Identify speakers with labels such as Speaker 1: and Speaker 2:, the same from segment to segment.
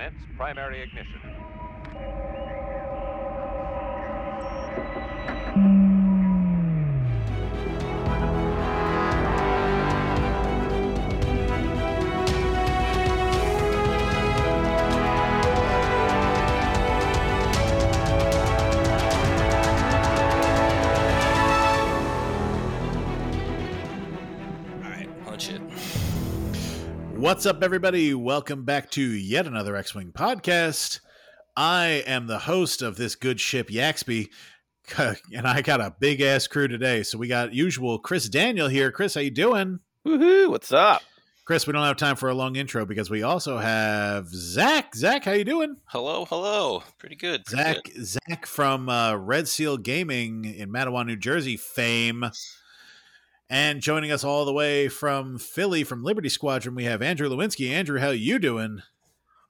Speaker 1: Commence primary ignition.
Speaker 2: What's up, everybody? Welcome back to yet another X Wing podcast. I am the host of this good ship, Yaxby, and I got a big ass crew today. So we got usual Chris Daniel here. Chris, how you doing?
Speaker 3: Woohoo! What's up?
Speaker 2: Chris, we don't have time for a long intro because we also have Zach. Zach, how you doing?
Speaker 4: Hello, hello. Pretty good. pretty
Speaker 2: Zach,
Speaker 4: good.
Speaker 2: Zach from uh, Red Seal Gaming in Matawan, New Jersey, fame. And joining us all the way from Philly, from Liberty Squadron, we have Andrew Lewinski. Andrew, how you doing?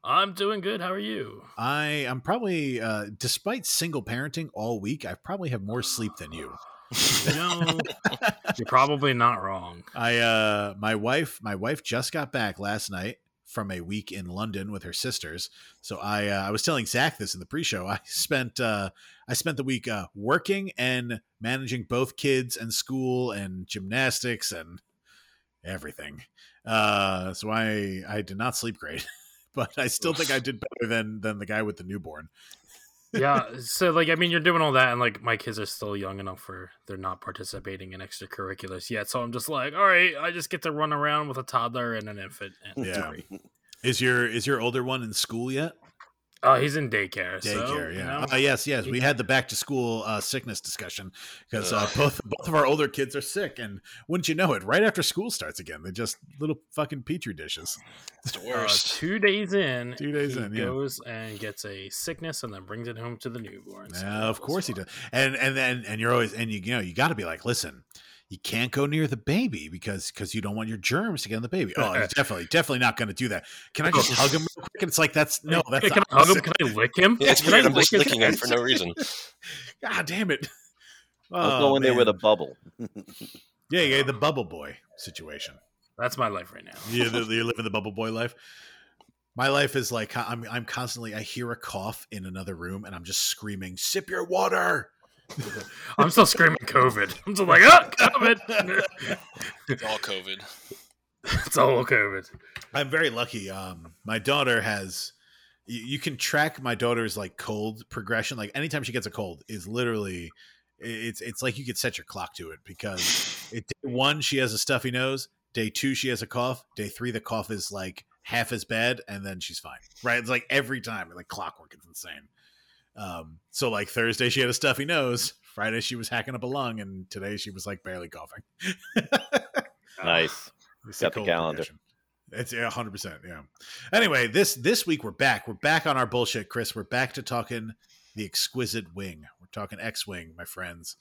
Speaker 5: I'm doing good. How are you?
Speaker 2: I am probably, uh, despite single parenting all week, I probably have more sleep than you.
Speaker 5: Know, you're probably not wrong.
Speaker 2: I, uh, my wife, my wife just got back last night from a week in London with her sisters. So I, uh, I was telling Zach this in the pre-show. I spent, uh, I spent the week uh, working and managing both kids and school and gymnastics and everything. Uh, so I, I did not sleep great, but I still think I did better than than the guy with the newborn.
Speaker 5: Yeah. So, like, I mean, you're doing all that, and like, my kids are still young enough for they're not participating in extracurriculars yet. So I'm just like, all right, I just get to run around with a toddler and an infant. And
Speaker 2: Yeah.
Speaker 5: great.
Speaker 2: Is your is your older one in school yet?
Speaker 5: Oh, he's in daycare.
Speaker 2: Daycare,
Speaker 5: so, you
Speaker 2: yeah.
Speaker 5: know,
Speaker 2: Uh, yes, yes. We had the back to school uh, sickness discussion because uh, both both of our older kids are sick, and wouldn't you know it? Right after school starts again, they're just little fucking petri dishes.
Speaker 4: It's the
Speaker 5: uh,
Speaker 4: worst.
Speaker 5: two days in,
Speaker 2: Two days
Speaker 5: he
Speaker 2: in, yeah.
Speaker 5: goes and gets a sickness and then brings it home to the newborns.
Speaker 2: Yeah, of course he does. And and then and you're always and you, you know you got to be like, listen, you can't go near the baby because because you don't want your germs to get on the baby. Oh, you're definitely definitely not going to do that. Can I oh. just hug him real quick? And it's like that's no, that's
Speaker 5: Hey,
Speaker 2: the
Speaker 5: can I hug him? Can I lick him?
Speaker 4: Yeah, it's
Speaker 5: Can
Speaker 4: weird.
Speaker 5: I
Speaker 4: I'm just
Speaker 5: lick his
Speaker 4: licking him for no reason.
Speaker 2: God damn it!
Speaker 3: I was
Speaker 2: Oh,
Speaker 3: going there with a bubble.
Speaker 2: yeah, yeah, the bubble boy situation.
Speaker 5: That's my life right now.
Speaker 2: you you're living the bubble boy life. My life is like I'm I'm constantly I hear a cough in another room and I'm just screaming, "Sip your water!"
Speaker 5: I'm still screaming COVID. I'm still like, ah, COVID.
Speaker 4: It's all COVID.
Speaker 5: it's all COVID.
Speaker 2: I'm very lucky. Um, my daughter has. You, you can track my daughter's like cold progression. Like anytime she gets a cold, is literally, it's it's like you could set your clock to it because it day one she has a stuffy nose, day two she has a cough, day three the cough is like half as bad, and then she's fine. Right? It's like every time, like clockwork. It's insane. Um, so like Thursday she had a stuffy nose, Friday she was hacking up a lung, and today she was like barely coughing.
Speaker 3: Nice.
Speaker 2: It's
Speaker 3: Got the calendar.
Speaker 2: It's yeah, hundred percent. Yeah. Anyway, this this week we're back. We're back on our bullshit, Chris. We're back to talking the exquisite wing. We're talking X-wing, my friends.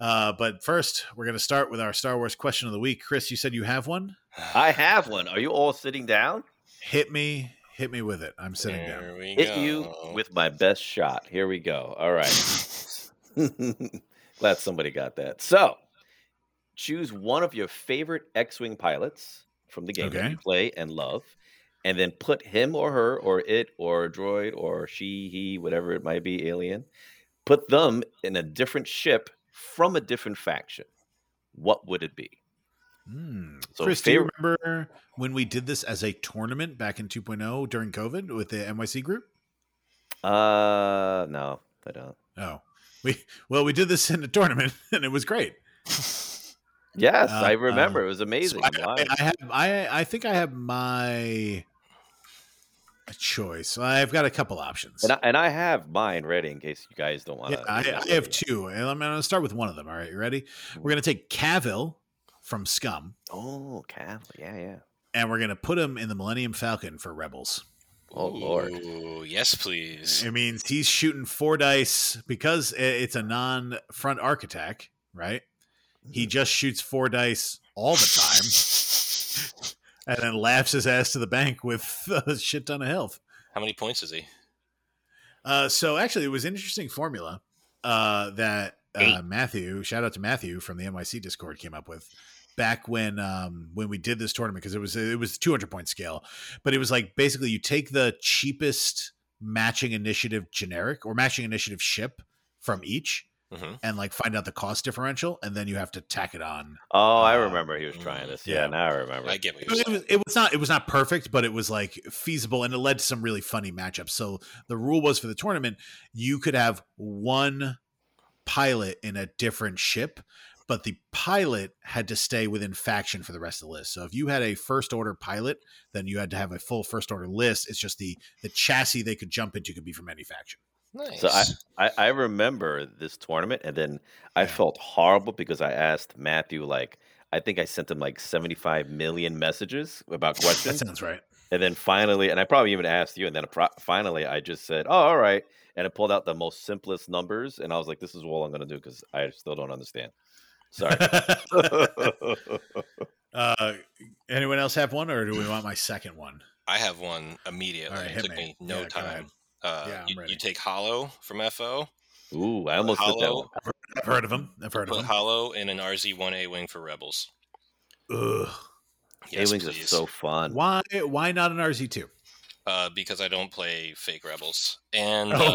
Speaker 2: Uh, but first, we're going to start with our Star Wars question of the week. Chris, you said you have one.
Speaker 3: I have one. Are you all sitting down?
Speaker 2: Hit me, hit me with it. I'm sitting down.
Speaker 4: There we
Speaker 3: Hit
Speaker 4: go.
Speaker 3: you with my best shot. Here we go. All right. Glad somebody got that. So, choose one of your favorite X-wing pilots from the game that you play and love, and then put him or her or it or droid or she, he, whatever it might be, alien. Put them in a different ship from a different faction. What would it be?
Speaker 2: Hmm.
Speaker 3: So
Speaker 2: Chris, do you remember when we did this as a tournament back in 2.0 during COVID with the NYC group?
Speaker 3: Uh, no, I don't.
Speaker 2: Oh, we well we did this in a tournament and it was great.
Speaker 3: Yes,
Speaker 2: Uh,
Speaker 3: I remember.
Speaker 2: uh,
Speaker 3: it was amazing.
Speaker 2: So I. I have I I think I have my choice. I've got a couple options.
Speaker 3: And I, and I have mine ready in case you guys don't want
Speaker 2: yeah. I, I have two, and I'm going to start with one of them. All right, you ready? We're going to take Kavil from Scum,
Speaker 3: Oh, Catholic. Yeah, yeah.
Speaker 2: and we're going to put him in the Millennium Falcon for Rebels.
Speaker 3: Oh, Lord.
Speaker 4: Ooh, yes, please.
Speaker 2: It means he's shooting four dice because it's a non-front arc attack, right? He just shoots four dice all the time, and then laughs his ass to the bank with a shit ton of health.
Speaker 4: How many points is he?
Speaker 2: Uh, so actually, it was an interesting formula uh, that uh, Matthew, shout out to Matthew from the NYC Discord, came up with. Back when um when we did this tournament because it was it was 200 point scale, but it was like basically you take the cheapest matching initiative generic or matching initiative ship from each
Speaker 4: hmm
Speaker 2: and like find out the cost differential and then you have to tack it on.
Speaker 3: Oh, I
Speaker 2: Uh,
Speaker 3: remember he was trying this. Yeah,
Speaker 2: yeah.
Speaker 3: now I remember.
Speaker 4: I get what
Speaker 2: It
Speaker 4: you're
Speaker 2: was, it was not it was not perfect, but it was like feasible and it led to some really funny matchups. So the rule was for the tournament, you could have one pilot in a different ship, but the pilot had to stay within faction for the rest of the list. So if you had a first order pilot, then you had to have a full first order list. It's just the the chassis they could jump into could be from any faction.
Speaker 4: Nice.
Speaker 3: So I, I, I remember this tournament, and then I
Speaker 2: Yeah.
Speaker 3: felt horrible because I asked Matthew like I think I sent him like seventy five million messages about questions.
Speaker 2: That sounds right.
Speaker 3: and then finally, and I probably even asked you, and then pro- finally I just said, "Oh, all right," and it pulled out the most simplest numbers, and I was like, "This is all I'm going to do because I still don't understand." Sorry.
Speaker 2: uh, anyone else have one, or do we want my second one?
Speaker 4: I have one immediately.
Speaker 2: All right,
Speaker 4: it took
Speaker 2: me.
Speaker 4: me no
Speaker 2: Yeah,
Speaker 4: time. Uh,
Speaker 2: Yeah,
Speaker 4: you, you take Holo from FO.
Speaker 3: Ooh, I almost did that one.
Speaker 2: I've heard of him. I've heard of him.
Speaker 4: Holo in an RZ1A wing for Rebels.
Speaker 2: Ugh.
Speaker 4: Yes,
Speaker 3: A-wings are so fun.
Speaker 2: Why? Why not an RZ two?
Speaker 4: uh, because I don't play fake Rebels. And
Speaker 2: Oh.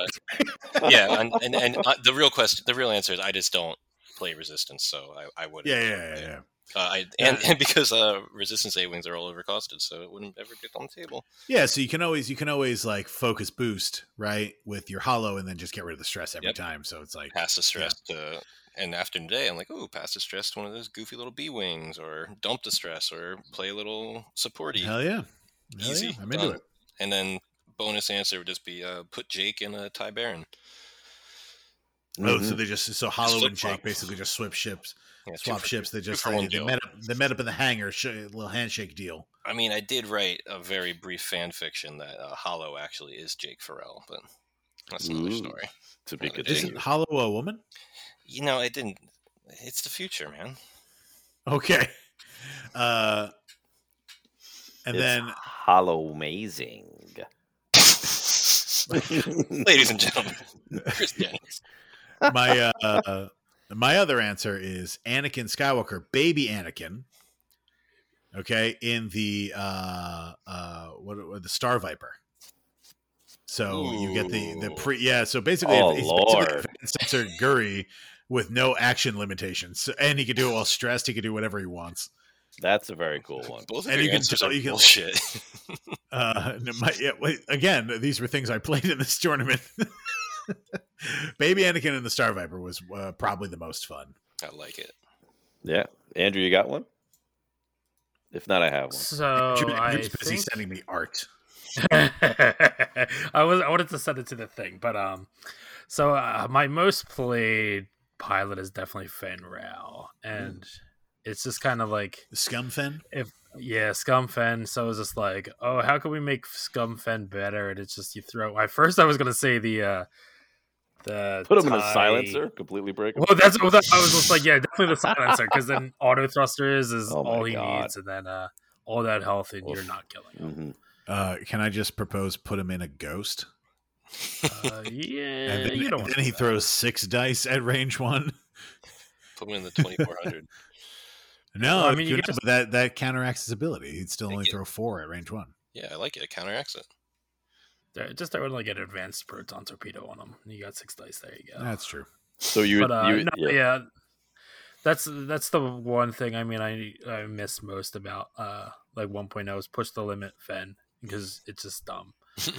Speaker 4: uh, yeah, and, and, and uh, the real question, the real answer is I just don't play Resistance, so I, I wouldn't.
Speaker 2: Yeah, yeah, yeah, yeah.
Speaker 4: Uh, I, and, and because uh, Resistance A wings are all overcosted, so it wouldn't ever get on the table.
Speaker 2: Yeah, so you can always you can always like focus boost right with your Holo, and then just get rid of the stress every
Speaker 4: Yep.
Speaker 2: time. So it's like
Speaker 4: Pass the stress to, and after today, I'm like, oh, pass the stress to one of those goofy little B wings, or dump the stress, or play a little supporty.
Speaker 2: hell yeah, hell
Speaker 4: Easy,
Speaker 2: yeah, I'm into
Speaker 4: done.
Speaker 2: it.
Speaker 4: And then bonus answer would just be uh, put Jake in a Ty Baron.
Speaker 2: Oh, so
Speaker 3: Mhm.
Speaker 2: they just so Holo and
Speaker 4: flip-flop.
Speaker 2: Jake basically just swap ships,
Speaker 4: Yeah,
Speaker 2: swap
Speaker 4: for-
Speaker 2: ships. They just they, they met up they met up in the hangar, sh- little handshake deal.
Speaker 4: I mean, I did write a very brief fan fiction that uh, Holo actually is Jake Farrell, but that's another
Speaker 3: Ooh.
Speaker 4: story.
Speaker 3: to be
Speaker 4: Isn't
Speaker 2: Isn't Holo a woman?
Speaker 4: You know, it didn't. It's the future, man.
Speaker 2: Okay, uh, and
Speaker 3: It's
Speaker 2: then
Speaker 3: Holo amazing.
Speaker 4: Ladies and gentlemen, Chris Jennings.
Speaker 2: My uh my other answer is Anakin Skywalker, baby Anakin. Okay, in the uh uh what, what the Star Viper. So you get the the pre yeah. So basically,
Speaker 3: Oh,
Speaker 2: it's basically
Speaker 3: Lord.
Speaker 2: advanced sensor Guri with no action limitations, so, and he can do it while stressed. He can do whatever he wants.
Speaker 3: That's a very cool one.
Speaker 4: Both of
Speaker 2: And
Speaker 4: your
Speaker 2: you can
Speaker 4: answers
Speaker 2: tell-
Speaker 4: are
Speaker 2: you can-
Speaker 4: bullshit.
Speaker 2: Uh, my, yeah, wait, again, these were things I played in this tournament. Baby Anakin and the Star Viper was uh, probably the most fun.
Speaker 4: I like it.
Speaker 3: Yeah, Andrew, you got one? If not, I have one.
Speaker 5: So
Speaker 2: Drew-
Speaker 5: Oh, I
Speaker 2: Drew's busy
Speaker 5: think
Speaker 2: sending me art.
Speaker 5: I was I wanted to send it to the thing, but um, so uh, my most played pilot is definitely Fenn Rau, and it's just kind of like
Speaker 2: Scumfen.
Speaker 5: if yeah, Scum Scumfen. So it's just like, oh, how can we make Scum Scumfen better? And it's just you throw. At first, I was gonna say the uh the
Speaker 3: Put him in a silencer, completely break him.
Speaker 5: Well, that's what I was just like, yeah, definitely the silencer, because then auto thrusters is
Speaker 3: Oh
Speaker 5: all he
Speaker 3: God.
Speaker 5: needs, and then uh all that health, and you're not killing him.
Speaker 3: Mhm.
Speaker 2: Uh, can I just propose put him in a ghost?
Speaker 5: Uh, yeah,
Speaker 2: and then,
Speaker 5: you don't.
Speaker 2: and then he
Speaker 5: that.
Speaker 2: throws six dice at range one.
Speaker 4: Put him in the 2400.
Speaker 2: No,
Speaker 5: Well, I
Speaker 2: I
Speaker 5: mean, you just-
Speaker 2: that that counteracts his ability. He'd still
Speaker 4: Make
Speaker 2: only
Speaker 4: it-
Speaker 2: throw four at range one.
Speaker 4: yeah, I like it. It counteracts it.
Speaker 5: There- Just throw like an advanced proton torpedo on them. You got six dice. There you go.
Speaker 2: That's true.
Speaker 3: So you,
Speaker 5: but uh,
Speaker 3: you
Speaker 5: no,
Speaker 3: yeah.
Speaker 5: yeah. that's that's the one thing. I mean, I I miss most about uh like 1.0 is push the limit Fenn because it's just dumb.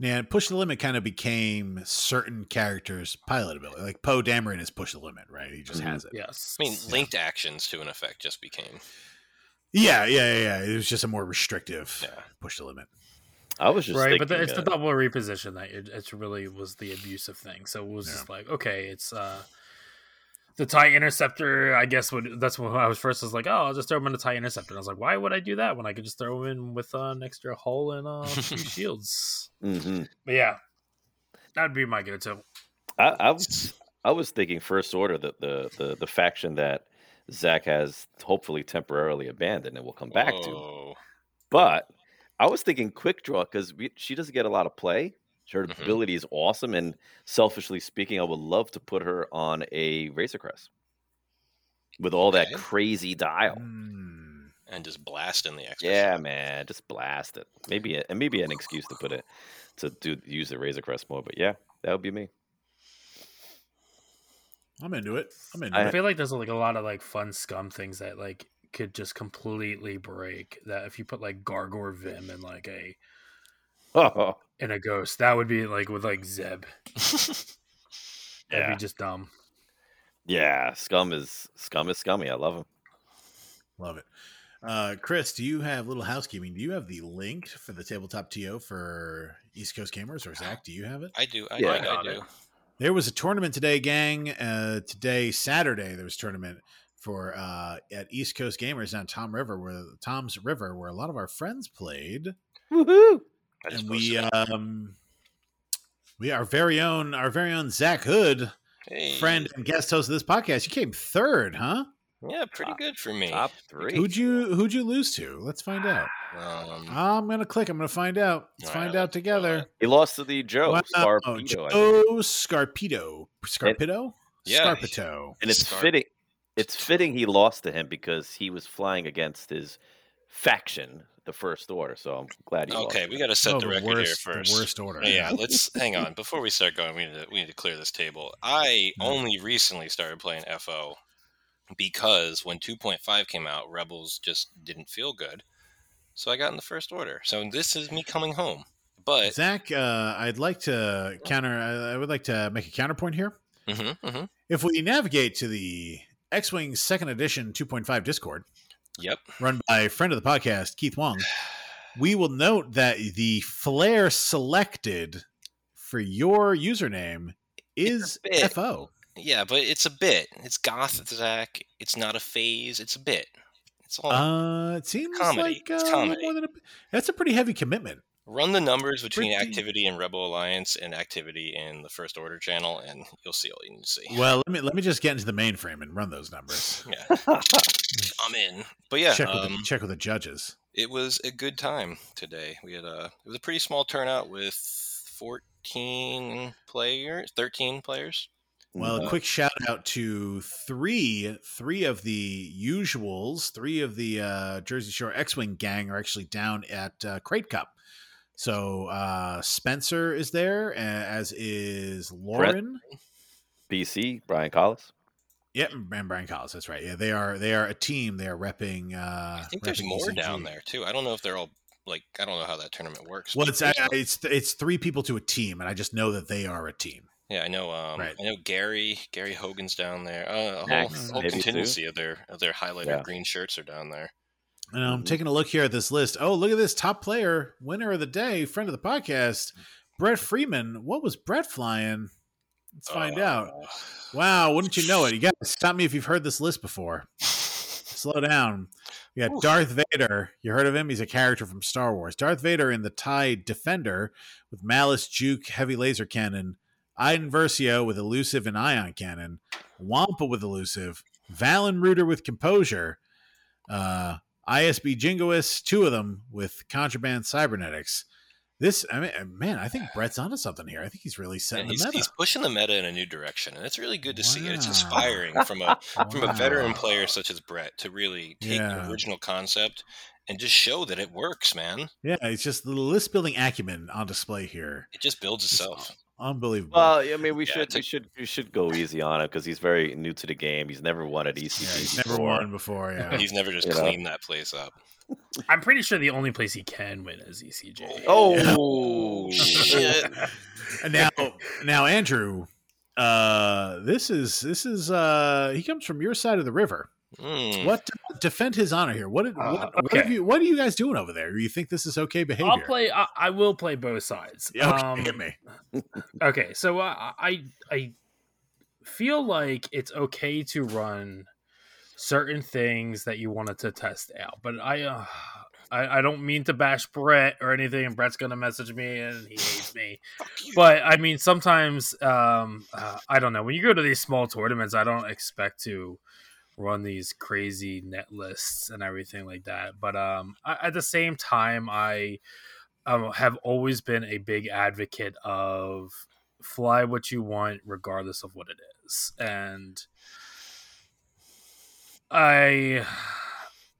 Speaker 2: Yeah, push the limit kind of became certain characters' pilot ability. Like Poe Dameron is push the limit, right? He just
Speaker 3: Mhm.
Speaker 2: has it.
Speaker 5: Yes,
Speaker 4: I mean, linked actions to an effect just became.
Speaker 2: Yeah, yeah, yeah, yeah. It was just a more restrictive
Speaker 4: Yeah.
Speaker 2: push the limit.
Speaker 3: I was just
Speaker 5: right,
Speaker 3: thinking,
Speaker 5: but the, it's the
Speaker 3: uh,
Speaker 5: double reposition that it, it's really was the abusive thing. So it was just like, okay, it's uh the tie interceptor. I guess would that's when I was first was like, oh, I'll just throw him in the tie interceptor. And I was like, why would I do that when I could just throw him in with uh, an extra hull and uh, a few shields?
Speaker 3: mhm.
Speaker 5: But yeah, that'd be my go-to.
Speaker 3: I, I was I was thinking first order that the the, the faction that Zach has hopefully temporarily abandoned and will come back to. But I was thinking quick draw because she doesn't get a lot of play. Her
Speaker 4: Mhm.
Speaker 3: ability is awesome, and selfishly speaking, I would love to put her on a Razor Crest. with all that crazy dial.
Speaker 2: Mm.
Speaker 4: and just blast in the extra.
Speaker 3: Yeah,
Speaker 4: shot.
Speaker 3: man, just blast it. Maybe a, and maybe an excuse to put it to do use the Razor Crest more. But yeah, that would be me.
Speaker 2: I'm into it. I'm into
Speaker 3: I-
Speaker 5: I feel like there's like a lot of like fun scum things that like could just completely break. That if you put like Gargor Vim in like a
Speaker 3: Oh,
Speaker 5: in a ghost, that would be like with like Zeb. That'd
Speaker 3: yeah,
Speaker 5: be just dumb.
Speaker 3: yeah. Scum is scum is scummy. I love him.
Speaker 2: Love it. Uh, Chris, do you have little housekeeping? Do you have the link for the tabletop TO for East Coast Gamers, or Zach? Do you have it?
Speaker 4: I do. I
Speaker 3: Yeah.
Speaker 4: think I do.
Speaker 5: it.
Speaker 2: There was a tournament today, gang. Uh, today, Saturday, there was a tournament for uh, at East Coast Gamers down Tom River, where Tom's River, where a lot of our friends played,
Speaker 3: Woohoo!
Speaker 2: And we um, we our very own our very own Zach Hood,
Speaker 4: Hey.
Speaker 2: friend and guest host of this podcast. You came third, huh?
Speaker 4: Yeah, pretty
Speaker 3: Top-
Speaker 4: good for me.
Speaker 3: Top three.
Speaker 2: Who'd you who'd you lose to? Let's find out.
Speaker 4: Um,
Speaker 2: I'm gonna click. I'm gonna find out. Let's
Speaker 4: All
Speaker 2: find out together.
Speaker 4: ahead.
Speaker 3: He lost to the Joe
Speaker 2: Wow,
Speaker 3: Scarpito, I think.
Speaker 2: Joe Scarpito. Scarpito?
Speaker 4: Yeah.
Speaker 2: Scarpito.
Speaker 3: and it's
Speaker 4: Scarp.
Speaker 3: fitting. It's fitting he lost to him because he was flying against his faction, the First Order. So I'm glad he lost.
Speaker 4: okay,
Speaker 3: to
Speaker 4: we got to set
Speaker 2: Oh,
Speaker 4: the
Speaker 2: the
Speaker 4: record
Speaker 2: worst,
Speaker 4: here
Speaker 2: the
Speaker 4: first.
Speaker 2: worst order.
Speaker 4: Oh, yeah, let's hang on before we start going. We need to we need to clear this table. I
Speaker 2: Mm.
Speaker 4: only recently started playing FO because when 2.5 came out, Rebels just didn't feel good, so I got in the first order. So this is me coming home. But
Speaker 2: Zach, uh, I'd like to counter. I I would like to make a counterpoint here.
Speaker 4: Mhm, mhm.
Speaker 2: If we navigate to the X-wing Second Edition 2.5 Discord,
Speaker 4: yep,
Speaker 2: run by a friend of the podcast, Keith Wong, we will note that the flare selected for your username is. FO.
Speaker 4: yeah, but it's a bit. It's goth Zach. It's not a phase. It's a bit. It's all
Speaker 2: Uh, it seems
Speaker 4: Comedy.
Speaker 2: like uh,
Speaker 4: It's comedy.
Speaker 2: more than a, that's a pretty heavy commitment.
Speaker 4: Run the numbers between
Speaker 2: pretty-
Speaker 4: activity in Rebel Alliance and activity in the First Order channel, and you'll see all you need to see.
Speaker 2: Well, let me let me just get into the mainframe and run those numbers.
Speaker 4: Yeah, I'm in. But yeah,
Speaker 2: check with
Speaker 4: um,
Speaker 2: the, check with the judges.
Speaker 4: it was a good time today. We had a it was a pretty small turnout with 14 players, 13 players.
Speaker 2: Well, a
Speaker 4: uh,
Speaker 2: quick shout out to three three of the usuals, three of the uh, Jersey Shore X-wing gang are actually down at uh, Crate Cup. So uh, Spencer is there, as is Lauren.
Speaker 3: BC Brian Collis.
Speaker 2: Yep, and Brian Collins. That's right. Yeah, they are they are a team. They are repping. Uh,
Speaker 4: I think there's more
Speaker 2: ECG.
Speaker 4: down there too. I don't know if they're all like I don't know how that tournament works.
Speaker 2: Well, it's I, it's it's three people to a team, and I just know that they are a team.
Speaker 4: Yeah, I know. Um,
Speaker 2: Right.
Speaker 4: I know Gary. Gary Hogan's down there. Uh, a whole,
Speaker 3: Max,
Speaker 4: whole
Speaker 3: maybe, too.
Speaker 4: contingency of their of their highlighter
Speaker 3: Yeah.
Speaker 4: green shirts are down there.
Speaker 2: And I'm
Speaker 3: Mhm.
Speaker 2: taking a look here at this list. Oh, look at this top player, winner of the day, friend of the podcast, Brett Freeman. What was Brett flying? Let's find out.
Speaker 4: Uh,
Speaker 2: Wow, wouldn't you know it? You got to stop me if you've heard this list before. Slow down. We got
Speaker 4: Oof.
Speaker 2: Darth Vader. You heard of him? He's a character from Star Wars. Darth Vader in the TIE Defender with Malice, Juke, Heavy Laser Cannon. Iden Versio with Elusive and Ion Cannon. Wampa with Elusive. Valen Rudor with Composure. Uh, ISB jingoists, two of them with Contraband Cybernetics. This, I mean, man, I think Brett's onto something here. I think he's really setting
Speaker 4: he's,
Speaker 2: the meta.
Speaker 4: he's pushing the meta in a new direction, and it's really good to see. And it's inspiring from a from a veteran player such as Brett to really take
Speaker 2: Yeah.
Speaker 4: the original concept and just show that it works, man.
Speaker 2: Yeah, it's just the list building acumen on display here.
Speaker 4: It just builds itself.
Speaker 2: Unbelievable.
Speaker 3: Well, I mean, we
Speaker 4: Yeah,
Speaker 3: should we should we should go easy on him because he's very new to the game. He's never won at ECG
Speaker 2: yeah, he's
Speaker 3: before.
Speaker 2: never won before. Yeah.
Speaker 4: He's never just
Speaker 3: You know.
Speaker 4: cleaned that place up.
Speaker 5: I'm pretty sure the only place he can win is E ECJ.
Speaker 3: Oh
Speaker 4: shit!
Speaker 2: Now, now, Andrew, uh, this is this is uh, he comes from your side of the river.
Speaker 4: Mm.
Speaker 2: What defend his honor here? What, did, what,
Speaker 5: Uh,
Speaker 2: what, have you, what are you guys doing over there? You think this is okay behavior?
Speaker 5: I'll play. I, I will play both sides.
Speaker 2: Yeah, okay,
Speaker 5: Um,
Speaker 2: hit me.
Speaker 5: okay, so uh, I I feel like it's okay to run certain things that you wanted to test out, but I. Uh, I, I don't mean to bash Brett or anything, and Brett's gonna message me and he hates me. But I mean, sometimes um, uh, I don't know. When you go to these small tournaments, I don't expect to run these crazy net lists and everything like that. But um, I, at the same time, I um, have always been a big advocate of fly what you want, regardless of what it is. And I,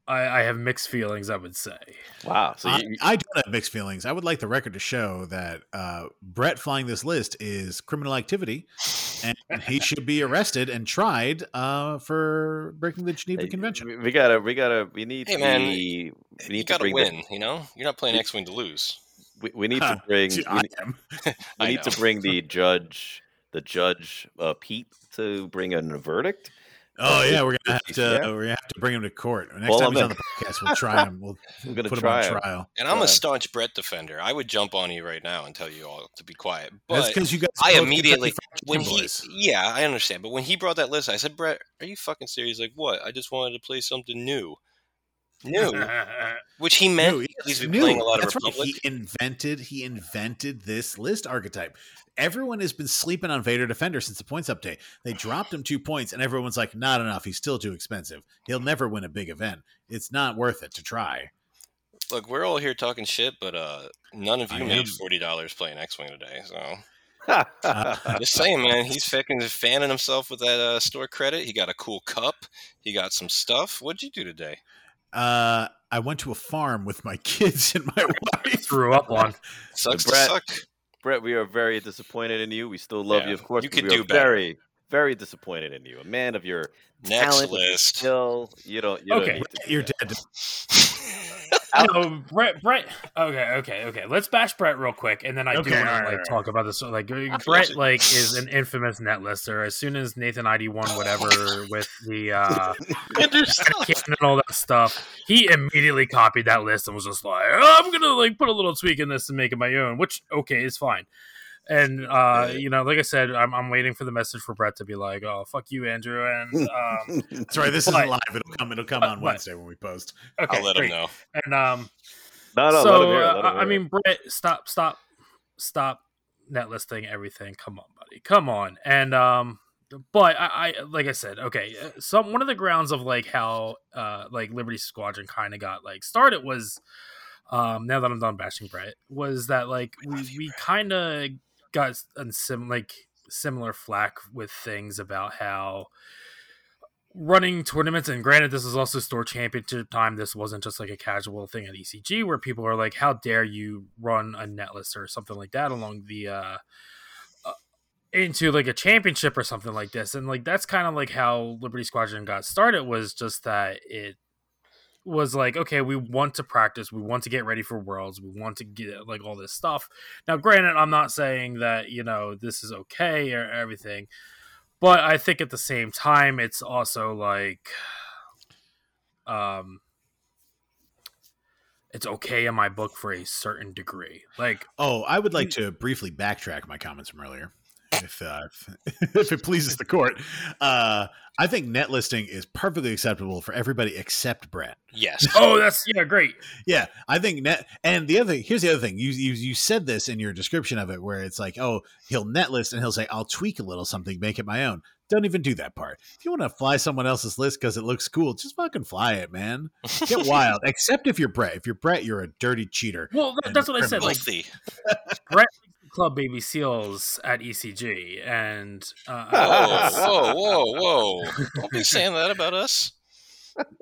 Speaker 5: I, I have mixed feelings. I would say.
Speaker 3: Wow. So
Speaker 2: I,
Speaker 3: you,
Speaker 2: I don't have mixed feelings. I would like the record to show that uh, Brett flying this list is criminal activity, and he should be arrested and tried uh, for breaking the Geneva
Speaker 3: Hey,
Speaker 2: Convention.
Speaker 3: We, we gotta, we gotta, we need
Speaker 4: Hey,
Speaker 3: to
Speaker 4: man,
Speaker 3: be, we need
Speaker 4: You
Speaker 3: to
Speaker 4: got to
Speaker 3: bring
Speaker 4: win.
Speaker 3: The,
Speaker 4: You know, you're not playing X Wing to lose.
Speaker 3: we, we need
Speaker 2: Huh.
Speaker 3: to bring,
Speaker 2: Gee,
Speaker 3: we,
Speaker 2: I
Speaker 3: need-
Speaker 2: am.
Speaker 3: we
Speaker 4: I
Speaker 3: need to bring the judge, the judge uh, Pete to bring in a verdict.
Speaker 2: Oh yeah, we're gonna have
Speaker 3: Yeah.
Speaker 2: to we're gonna have to bring him to court. Next
Speaker 3: Well,
Speaker 2: time
Speaker 3: I'm
Speaker 2: he's on the podcast, we'll try him. We'll
Speaker 3: We're gonna
Speaker 2: put
Speaker 3: try
Speaker 2: him
Speaker 3: him.
Speaker 2: on trial.
Speaker 4: And I'm
Speaker 3: Yeah.
Speaker 4: a staunch Brett defender. I would jump on you right now and tell you all to be quiet.
Speaker 2: That's
Speaker 4: But
Speaker 2: because you guys.
Speaker 4: I immediately- when he,
Speaker 2: boys.
Speaker 4: yeah, I understand. But when he brought that list, I said, Brett, are you fucking serious? Like, what? I just wanted to play something new. New, which he meant
Speaker 2: New,
Speaker 4: at least
Speaker 2: it's
Speaker 4: be playing a lot of
Speaker 2: That's right.
Speaker 4: Republic.
Speaker 2: He invented he invented this list archetype. Everyone has been sleeping on Vader Defender since the points update. They dropped him two points, and everyone's like, "Not enough. He's still too expensive. He'll never win a big event. It's not worth it to try."
Speaker 4: Look, we're all here talking shit, but uh, none of
Speaker 2: I
Speaker 4: you
Speaker 2: am.
Speaker 4: made forty dollars playing X Wing today. So just saying, man, he's fucking fanning himself with that uh, store credit. He got a cool cup. He got some stuff. What'd you do today?
Speaker 2: Uh, I went to a farm with my kids and my wife.
Speaker 5: Threw up one.
Speaker 4: Sucks to
Speaker 3: Brett-
Speaker 4: suck.
Speaker 3: Brett, we are very disappointed in you. We still love
Speaker 4: Yeah,
Speaker 3: you, of course.
Speaker 4: you
Speaker 3: but
Speaker 4: could
Speaker 3: we are
Speaker 4: do better.
Speaker 3: very, very disappointed in you. A man of your
Speaker 4: Next
Speaker 3: talent, of
Speaker 4: list.
Speaker 3: skill. You don't. You
Speaker 5: okay,
Speaker 3: don't Brett,
Speaker 2: you're
Speaker 3: that.
Speaker 2: dead.
Speaker 5: no, Brett. Brett. Okay, okay, okay. Let's bash Brett real quick, and then I do
Speaker 2: Okay,
Speaker 5: want to like
Speaker 2: alright.
Speaker 5: talk about this. Like uh, Brett, like is an infamous net lister. As soon as Nathan ID won whatever with the uh and all that stuff, he immediately copied that list and was just like, oh, "I'm gonna like put a little tweak in this and make it my own." Which okay is fine. And uh, you know, like I said, I'm, I'm waiting for the message for Brett to be like, "Oh, fuck you, Andrew." And um,
Speaker 2: That's right. This
Speaker 5: But-
Speaker 2: isn't live. It'll come. It'll come
Speaker 5: but-
Speaker 2: on Wednesday when we post.
Speaker 5: okay,
Speaker 4: I'll let
Speaker 5: great.
Speaker 4: him know.
Speaker 5: And um,
Speaker 3: no, no.
Speaker 5: so
Speaker 3: hear.
Speaker 5: uh, I
Speaker 3: hear
Speaker 5: I
Speaker 3: it.
Speaker 5: mean, Brett, stop, stop, stop net listing everything. Come on, buddy, come on. And um, but I, I like I said, okay. uh, Some one of the grounds of like how uh like Liberty Squadron kind of got like started was um now that I'm done bashing Brett was that like we we kind of got sim like similar flack with things about how running tournaments and granted this is also store championship time this wasn't just like a casual thing at ecg where people are like how dare you run a netlist or something like that along the uh, uh into like a championship or something like this? And like that's kind of like how liberty squadron got started was just that it was like okay we want to practice we want to get ready for worlds we want to get like all this stuff now granted i'm not saying that you know this is okay or everything but I think at the same time, it's also like, um, it's okay in my book for a certain degree. Like,
Speaker 2: Oh, I would like to briefly backtrack my comments from earlier, if uh, if, if it pleases the court. Uh, I think net listing is perfectly acceptable for everybody except Brett.
Speaker 4: Yes.
Speaker 5: oh, that's yeah, great.
Speaker 2: Yeah, I think net. And the other thing, here's the other thing. You you you said this in your description of it, where it's like, oh, he'll net list and he'll say, I'll tweak a little something, make it my own. Don't even do that part. If you want to fly someone else's list because it looks cool, just fucking fly it, man. Get wild. Except if you're Brett. If you're Brett, you're a dirty cheater.
Speaker 5: Well, that, that's what I said. Like, Brett Club Baby Seals at ECG, and uh,
Speaker 4: Whoa, whoa, whoa, whoa! Don't be saying that about us.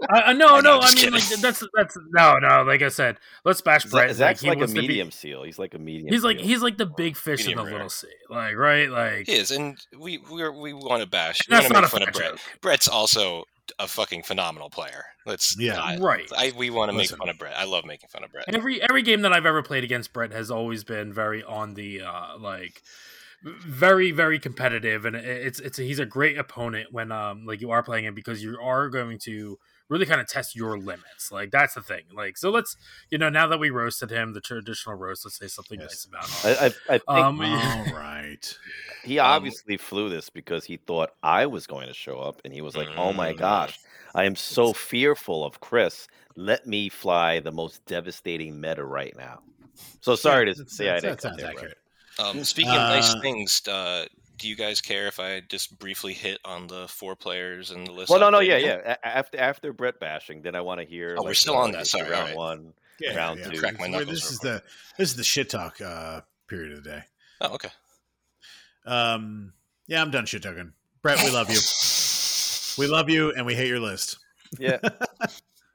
Speaker 5: I, I no,
Speaker 4: I
Speaker 5: no. I mean, like that's that's no, no. Like I said, let's bash Brett.
Speaker 3: Zach's
Speaker 5: he
Speaker 3: like, a
Speaker 5: was the big-
Speaker 3: medium seal. He's like a medium.
Speaker 5: He's like
Speaker 3: seal.
Speaker 5: he's like the big fish in the
Speaker 4: rare.
Speaker 5: little sea, like right, like
Speaker 4: He is, and we we we want to bash. We
Speaker 5: that's
Speaker 4: want to
Speaker 5: not a
Speaker 4: make fun of Brett.
Speaker 5: joke,
Speaker 4: Brett's also a fucking phenomenal player. Let's
Speaker 2: Yeah.
Speaker 4: not-
Speaker 5: right?
Speaker 4: I, we want to make fun of Brett. I love making fun of Brett.
Speaker 5: Every every game that I've ever played against Brett has always been very on the uh like very very competitive and it- it's it's he's a great opponent when um like you are playing him because you are going to really kind of test your limits like that's the thing like so let's you know now that we roasted him the traditional roast let's say something
Speaker 2: Yes.
Speaker 5: nice about him
Speaker 3: I, I, I think
Speaker 5: Um,
Speaker 2: All right.
Speaker 3: he obviously flew this because he thought I was going to show up, and he was like, "Oh my
Speaker 4: Mm.
Speaker 3: gosh, I am so fearful of Chris. Let me fly the most devastating meta right now." So sorry to
Speaker 2: That's-
Speaker 3: say I
Speaker 2: that
Speaker 3: didn't come
Speaker 2: sounds
Speaker 3: there, Brett.
Speaker 2: Accurate.
Speaker 4: Um, speaking of nice
Speaker 2: Uh,
Speaker 4: things, uh, do you guys care if I just briefly hit on the four players in the list?
Speaker 3: Well,
Speaker 4: I
Speaker 3: no, no, yeah,
Speaker 4: again?
Speaker 3: yeah. After after Brett bashing, then I want to hear.
Speaker 4: Oh, we're still on that.
Speaker 3: your
Speaker 4: Sorry,
Speaker 3: round
Speaker 4: alright.
Speaker 3: one.
Speaker 2: Yeah,
Speaker 3: Round
Speaker 2: yeah.
Speaker 3: two.
Speaker 4: Crack my knuckles.
Speaker 2: This is the this is the shit talk uh, period of the day.
Speaker 4: Oh, okay.
Speaker 2: Um, yeah, I'm done shit talking. Brett, we love you. We love you, and we hate your list.
Speaker 3: Yeah.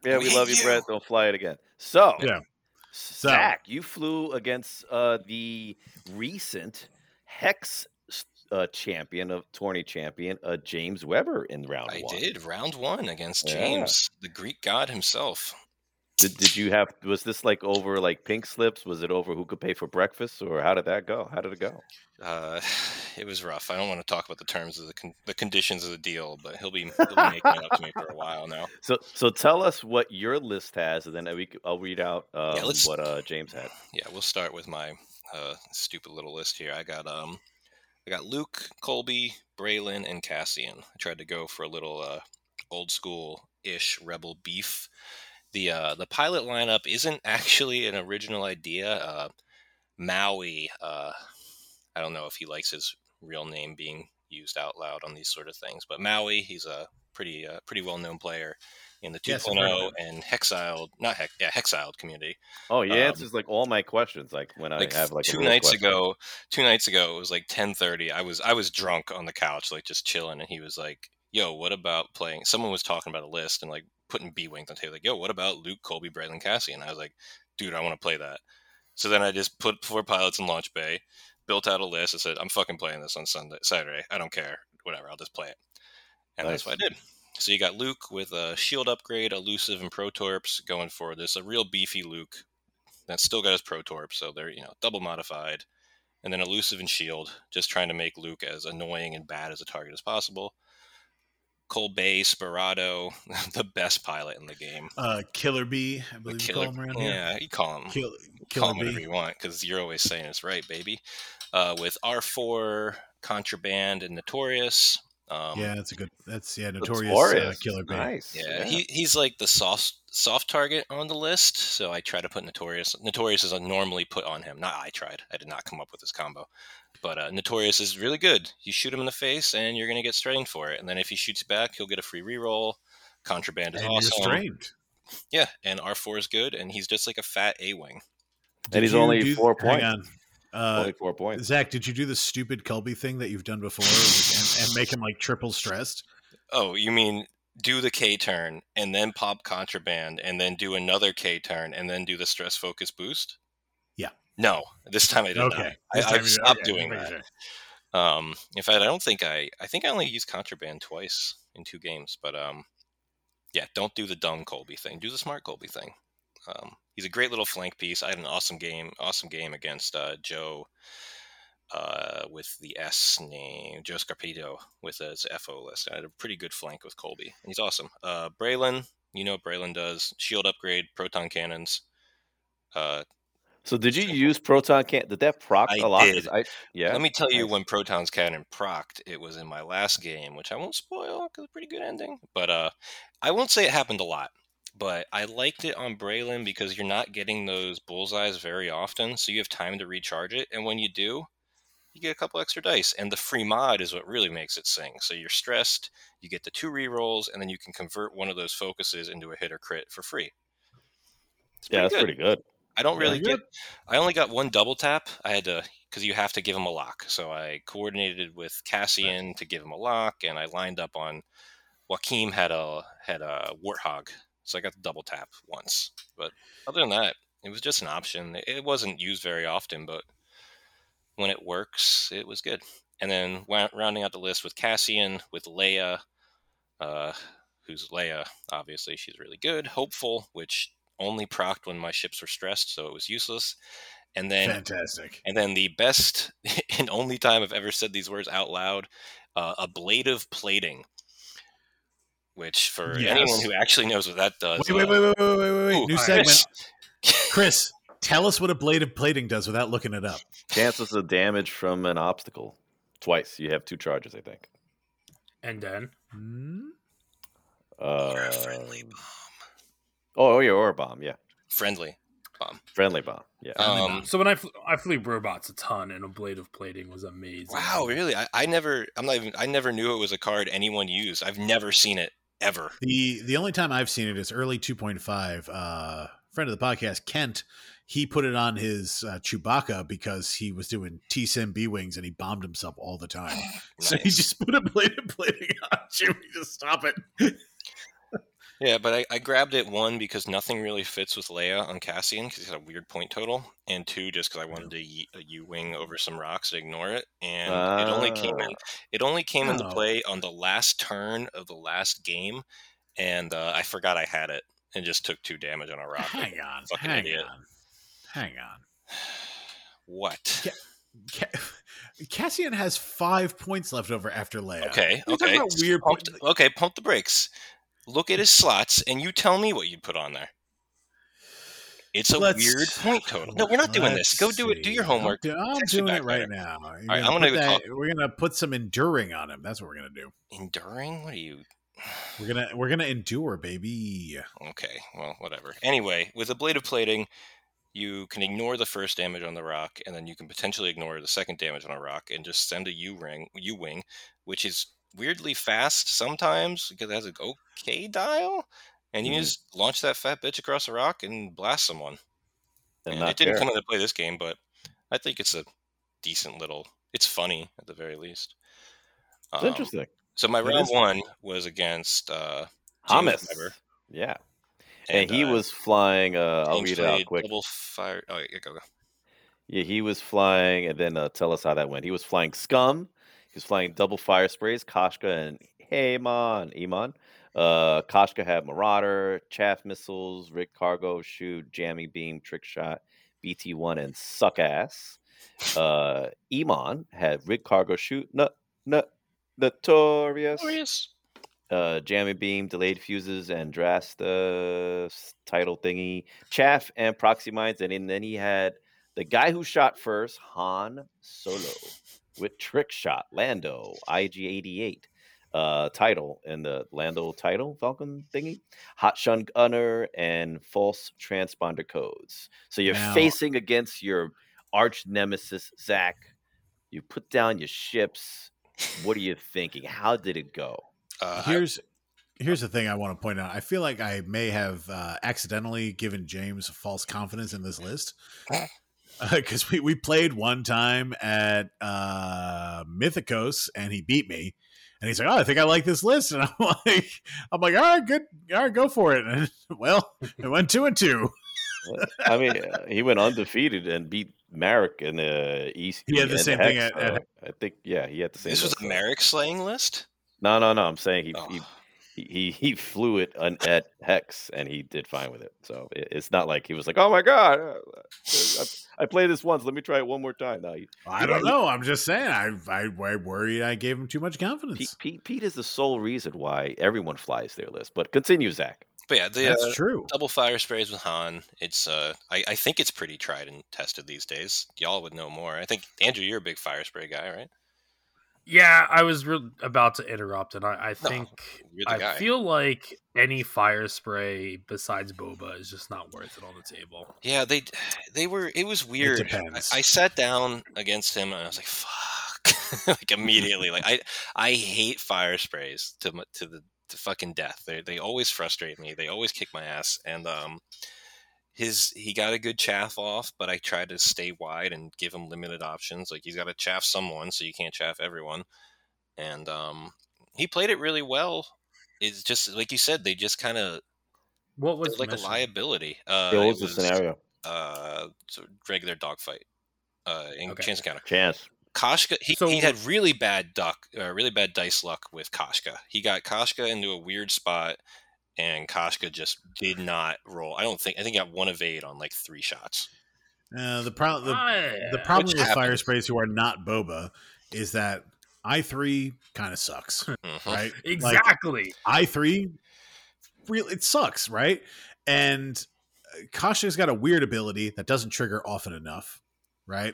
Speaker 3: Yeah, we,
Speaker 4: We
Speaker 3: love you,
Speaker 4: you.
Speaker 3: Brett. Don't fly it again. So,
Speaker 2: Yeah.
Speaker 3: Zach, you flew against uh, the recent Hex uh, champion of tourney champion, uh, James Weber in round
Speaker 4: I
Speaker 3: one.
Speaker 4: I did round one against
Speaker 3: Yeah.
Speaker 4: James, the Greek god himself.
Speaker 3: Did, did you have? Was this like over like pink slips? Was it over who could pay for breakfast, or how did that go? How did it go?
Speaker 4: Uh, it was rough. I don't want to talk about the terms of the con- the conditions of the deal, but he'll be he'll be making it up to me for a while now.
Speaker 3: So, so tell us what your list has, and then we, c- I'll read out um,
Speaker 4: let's-
Speaker 3: what uh, James had.
Speaker 4: Yeah, we'll start with my uh, stupid little list here. I got um, I got Luke, Kullbee, Braylen, and Cassian. I tried to go for a little uh, old school ish rebel beef. The uh, the pilot lineup isn't actually an original idea. Uh, Maui, uh, I don't know if he likes his real name being used out loud on these sort of things, but Maui, he's a pretty uh, pretty well known player in the 2.0
Speaker 2: Yes, I've heard of him.
Speaker 4: and Hexiled, not Hex, yeah, Hexiled community.
Speaker 3: Oh, he
Speaker 4: Um,
Speaker 3: answers like all my questions, like when
Speaker 4: like
Speaker 3: I have like
Speaker 4: two nights
Speaker 3: question.
Speaker 4: ago two nights ago it was like 10:30 I was I was drunk on the couch like just chilling and he was like yo what about playing someone was talking about a list and like putting B wings on the table like yo what about Luke Kullbee Braylen Cassie and I was like dude I want to play that so then I just put four pilots in launch bay built out a list and said I'm fucking playing this on Sunday Saturday. I don't care. Whatever. I'll just play it. And that's what I did. So you got Luke with a shield upgrade elusive and protorps going for this a real beefy Luke that's still got his protorp, so they're you know double modified, and then elusive and shield, just trying to make Luke as annoying and bad as a target as possible. Kullbee Sperado, the best pilot in the game.
Speaker 2: Uh, Killer Bee, I believe you call him around here.
Speaker 4: yeah, you call him,
Speaker 2: Kill,
Speaker 4: call
Speaker 2: Killer
Speaker 4: him whatever you want because you're always saying it's right, baby. Uh, with R4, Contraband, and Notorious. Um,
Speaker 2: yeah, that's a good. That's yeah, notorious uh, Killer Bee.
Speaker 3: Nice.
Speaker 4: Yeah, He, he's like the soft soft target on the list, so I try to put Notorious. Notorious is normally put on him. Not I tried. I did not come up with this combo, but uh, Notorious is really good. You shoot him in the face, and you're gonna get strained for it. And then if he shoots back, he'll get a free reroll. Contraband is
Speaker 2: And you're
Speaker 4: awesome.
Speaker 2: strained.
Speaker 4: Yeah, and R four is good, and he's just like a fat A wing.
Speaker 3: And he's only
Speaker 2: do-
Speaker 3: four
Speaker 2: hang
Speaker 3: points.
Speaker 2: On. Uh,
Speaker 3: only four points.
Speaker 2: Zach, did you do the stupid Kullbee thing that you've done before and, and make him like triple stressed?
Speaker 4: Oh, you mean do the K turn and then pop contraband and then do another K turn and then do the stress focus boost?
Speaker 2: Yeah.
Speaker 4: No, this time I did
Speaker 2: Okay.
Speaker 4: not. I, stopped
Speaker 2: okay,
Speaker 4: doing that.
Speaker 2: sure.
Speaker 4: Um, in fact, I don't think I. I think I only used contraband twice in two games. But um, yeah, don't do the dumb Kullbee thing. Do the smart Kullbee thing. Um, he's a great little flank piece. I had an awesome game. Awesome game against uh, Joe. Uh, with the S name, Joe Scarpito with his FO list. I had a pretty good flank with Kullbee. and He's awesome. Uh, Braylen, you know what Braylen does. Shield upgrade, proton cannons. Uh,
Speaker 3: So did you use proton can? Did that proc
Speaker 4: I
Speaker 3: a lot?
Speaker 4: did.
Speaker 3: I, yeah.
Speaker 4: Let me tell you when Proton's Cannon procced. It was in my last game, which I won't spoil because it's a pretty good ending. But uh, I won't say it happened a lot. But I liked it on Braylen because you're not getting those bullseyes very often, so you have time to recharge it. And when you do, you get a couple extra dice. And the free mod is what really makes it sing. So you're stressed, you get the two rerolls, and then you can convert one of those focuses into a hit or crit for free.
Speaker 3: Yeah, that's
Speaker 4: good.
Speaker 3: pretty good.
Speaker 4: I don't
Speaker 3: Yeah.
Speaker 4: really get. I only got one double tap. I had to because you have to give him a lock. So I coordinated with Cassian to give him a lock, and I lined up on Joaquim had a had a warthog, so I got the double tap once. But other than that, it was just an option. It wasn't used very often, but when it works, it was good. And then rounding out the list with Cassian, with Leia, uh, who's Leia. Obviously, she's really good. Hopeful, which only procced when my ships were stressed, so it was useless. And then
Speaker 2: Fantastic.
Speaker 4: and then the best and only time I've ever said these words out loud, uh, ablative plating. Which, for anyone who actually knows what that does,
Speaker 2: Wait, wait,
Speaker 4: uh,
Speaker 2: wait, wait, wait, wait, wait, wait.
Speaker 4: ooh,
Speaker 2: New segment.
Speaker 4: right.
Speaker 2: Chris, tell us what ablative plating does without looking it up.
Speaker 3: Chances of damage from an obstacle. Twice. You have two charges, I think.
Speaker 5: And then
Speaker 2: Hmm?
Speaker 3: Uh,
Speaker 4: You're a friendly bomb.
Speaker 3: Oh, yeah, or a bomb. Yeah,
Speaker 4: Friendly. Bomb.
Speaker 3: Friendly bomb. Yeah.
Speaker 2: Friendly
Speaker 4: Um,
Speaker 2: bomb.
Speaker 5: so when I fl- I flew robots a ton, and ablative plating was amazing.
Speaker 4: wow, really? I, I never. I'm not even. I never knew it was a card anyone used. I've never seen it ever.
Speaker 2: The the only time I've seen it is early 2.5. Uh, friend of the podcast, Kent, he put it on his uh, Chewbacca because he was doing T Sim B wings and he bombed himself all the time. So he just put a ablative plating on Chewie to stop it.
Speaker 4: Yeah, but I, I grabbed it one because nothing really fits with Leia on Cassian because he's got a weird point total, and two just because I wanted to ye- a U wing over some rocks and ignore it, and it only came in
Speaker 3: Ah.
Speaker 4: it only came into
Speaker 2: Oh.
Speaker 4: play on the last turn of the last game, and uh, I forgot I had it and just took two damage on a rock.
Speaker 2: Hang on,
Speaker 4: fucking
Speaker 2: hang
Speaker 4: idiot.
Speaker 2: on, hang on.
Speaker 4: What?
Speaker 2: Yeah. Ca- Cassian has five points left over after Leia.
Speaker 4: Okay, okay,
Speaker 2: weird
Speaker 4: Pump, okay, pump the brakes. Look at his slots, and you tell me what you'd put on there. It's a
Speaker 2: Let's-
Speaker 4: weird point total. No, we're not doing this. Go do it. Do your homework.
Speaker 2: I'm, do- I'm doing it right
Speaker 4: later.
Speaker 2: now. You're
Speaker 4: right,
Speaker 2: gonna
Speaker 4: I'm gonna
Speaker 2: that- We're gonna put some enduring on him. That's what we're gonna do.
Speaker 4: Enduring? What are you?
Speaker 2: We're gonna we're gonna endure, baby.
Speaker 4: Okay, well, whatever. Anyway, with ablative plating, you can ignore the first damage on the rock, and then you can potentially ignore the second damage on a rock, and just send a U ring, U wing, which is weirdly fast sometimes because it has an okay dial, and you
Speaker 3: Mhm.
Speaker 4: just launch that fat bitch across a rock and blast someone.
Speaker 3: and
Speaker 4: And it didn't
Speaker 3: care.
Speaker 4: come into play this game, but I think it's a decent little. It's funny at the very least.
Speaker 3: It's
Speaker 4: Um,
Speaker 3: interesting.
Speaker 4: So my round one was against uh, James
Speaker 3: Hamas. Yeah. And, he
Speaker 4: uh,
Speaker 3: was flying. Uh, I'll read it out quick.
Speaker 4: Double fire. Oh, yeah, go go.
Speaker 3: Yeah, he was flying, and then uh, tell us how that went. He was flying Scum. He was flying double fire sprays, Koshka and Heyman, Emon. Uh, Koshka had Marauder, Chaff Missiles, Rigged Cargo, Chute, Jammy Beam, Trick Shot, BT1, and Suck Ass. Uh, Emon had Rigged Cargo, Chute, Nut, Nut, Notorious,
Speaker 4: Glorious.
Speaker 3: uh, Jamming Beam, Delayed Fuses, and Drasta title thingy, Chaff, and Proxy Mines. And, then he had the guy who shot first, Han Solo, with Trick Shot, Lando, IG 88 uh, title, and the Lando title Falcon thingy, Hotshot Gunner, and False Transponder Codes. So you're
Speaker 2: Now-
Speaker 3: facing against your arch nemesis, Zach. You put down your ships. What are you thinking? How did it go?
Speaker 4: Uh,
Speaker 2: Here's here's the thing I want to point out. I feel like I may have uh, accidentally given James false confidence in this list because we we played one time at uh, Mythicos and he beat me. And he's like, "Oh, I think I like this list," and I'm like, "I'm like, all right, good, all right, go for it." And well, it went two and two.
Speaker 3: I mean, uh, he went undefeated and beat Marek in the East.
Speaker 2: He had the
Speaker 3: and
Speaker 2: same thing at- at-
Speaker 3: I think, yeah, he had the same.
Speaker 4: this was
Speaker 3: list,
Speaker 4: a Merrick slaying list.
Speaker 3: No, no, no. I'm saying he
Speaker 4: Oh.
Speaker 3: he, he he he flew it on, at Hex and he did fine with it. So it, it's not like he was like, "Oh my god, uh, I, I played this once. Let me try it one more time." No, he,
Speaker 2: I don't know. I'm just saying. I I, I worried I gave him too much
Speaker 3: Pete,
Speaker 2: confidence.
Speaker 3: Pete Pete is the sole reason why everyone flies their list. But continue, Zach.
Speaker 4: But yeah, the
Speaker 2: That's
Speaker 4: uh,
Speaker 2: true.
Speaker 4: double fire sprays with Han. It's uh, I, I think it's pretty tried and tested these days. Y'all would know more. I think Andrew, you're a big fire spray guy, right?
Speaker 5: Yeah, I was re- about to interrupt, and I, I think
Speaker 4: you're
Speaker 5: I
Speaker 4: guy.
Speaker 5: feel like any fire spray besides boba is just not worth it on the table.
Speaker 4: Yeah, they they were. It was weird. I. I sat down against him and I was like, "Fuck!" like immediately. Like I I hate fire sprays to to the to fucking death. They they always frustrate me. They always kick my ass. And um, his he got a good chaff off, but I tried to stay wide and give him limited options. Like he's got to chaff someone, so you can't chaff everyone. And um, he played it really well. It's just like you said, they just kind of
Speaker 5: What was
Speaker 4: like
Speaker 5: the
Speaker 4: a liability. Uh,
Speaker 3: what
Speaker 4: it
Speaker 3: was the scenario?
Speaker 4: uh so regular dogfight uh in
Speaker 5: Okay.
Speaker 4: chance encounter
Speaker 3: Chance.
Speaker 4: Koshka he,
Speaker 5: So-
Speaker 4: he had really bad duck uh, really bad dice luck with Koshka he got Koshka into a weird spot and Koshka just did not roll I don't think I think he got one evade on like three shots
Speaker 2: Uh, the problem the,
Speaker 5: Ah,
Speaker 2: the problem
Speaker 4: Which
Speaker 2: with fire
Speaker 4: happens.
Speaker 2: sprays who are not boba is that I three kind of sucks,
Speaker 4: Mhm.
Speaker 2: right? Like,
Speaker 5: exactly.
Speaker 2: I three, real it sucks, right? And uh, Kasha's got a weird ability that doesn't trigger often enough, right?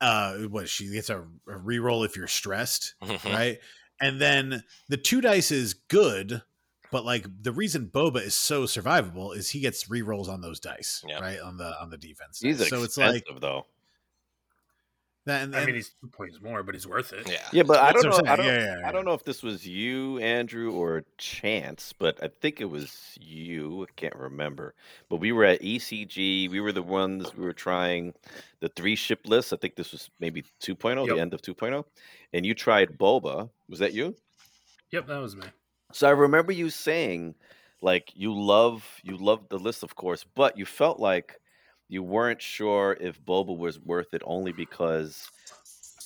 Speaker 2: Uh, what she gets a, a reroll if you're stressed,
Speaker 4: Mhm.
Speaker 2: right? And then the two dice is good, but like the reason Boba is so survivable is he gets rerolls on those dice,
Speaker 4: Yeah.
Speaker 2: right? On the on the defense.
Speaker 3: He's
Speaker 2: so it's like
Speaker 3: expensive though.
Speaker 2: that. And,
Speaker 5: I mean, he's two points more, but he's worth it.
Speaker 4: yeah
Speaker 3: Yeah, but I don't know.
Speaker 2: I'm
Speaker 3: don't,
Speaker 2: saying. Yeah, yeah,
Speaker 3: I don't know if this was you, Andrew, or Chance, but I think it was you. I can't remember. But we were at ECG. We were the ones we were trying the three ship list. I think this was maybe 2.0,
Speaker 5: Yep.
Speaker 3: the end of 2.0. And you tried Boba. Was that you?
Speaker 5: Yep, that was me.
Speaker 3: So I remember you saying like you love you love the list, of course, but you felt like you weren't sure if Boba was worth it only because.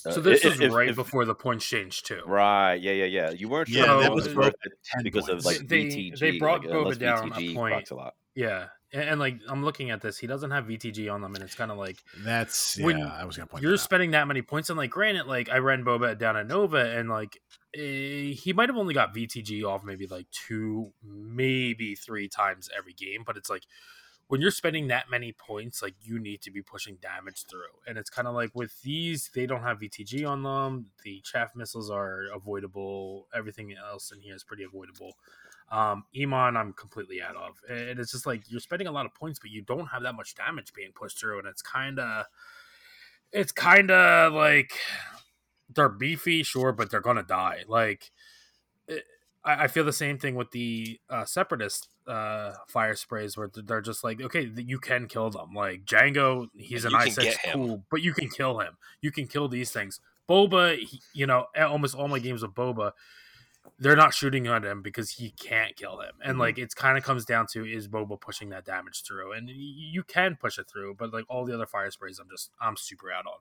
Speaker 3: Uh,
Speaker 5: So this
Speaker 3: i-
Speaker 5: was
Speaker 3: if-
Speaker 5: right
Speaker 3: if-
Speaker 5: before the points changed too.
Speaker 3: Right, yeah, yeah, yeah. You weren't sure
Speaker 2: Yeah,
Speaker 3: if
Speaker 5: that
Speaker 3: it was
Speaker 5: was
Speaker 3: worth it
Speaker 2: 10
Speaker 3: because of like
Speaker 5: They-
Speaker 3: VTG.
Speaker 5: they brought
Speaker 3: like,
Speaker 5: Boba
Speaker 3: unless
Speaker 5: down a point.
Speaker 3: a lot.
Speaker 5: Yeah, and, and like I'm looking at this, he doesn't have VTG on them, and it's kind of like
Speaker 2: That's yeah. I was gonna point.
Speaker 5: you're
Speaker 2: that out.
Speaker 5: spending that many points, and like granted, like I ran Boba down at Nova, and like eh, he might have only got VTG off maybe like two, maybe three times every game, but it's like when you're spending that many points, like you need to be pushing damage through, and it's kind of like with these, they don't have VTG on them. The chaff missiles are avoidable. Everything else in here is pretty avoidable. Um, Emon, I'm completely out of, and it's just like you're spending a lot of points, but you don't have that much damage being pushed through, and it's kind of, it's kind of like they're beefy, sure, but they're gonna die. Like, it, I, I feel the same thing with the uh, separatist uh, fire sprays, where they're just like, okay, you can kill them. Like Django, he's an
Speaker 4: ice
Speaker 5: cool, but you can kill him. You can kill these things. Boba, he, you know, almost all my games with Boba, they're not shooting at him because he can't kill him. And
Speaker 3: Mhm.
Speaker 5: like it's kind of comes down to is Boba pushing that damage through, and you can push it through, but like all the other fire sprays, I'm just I'm super out on.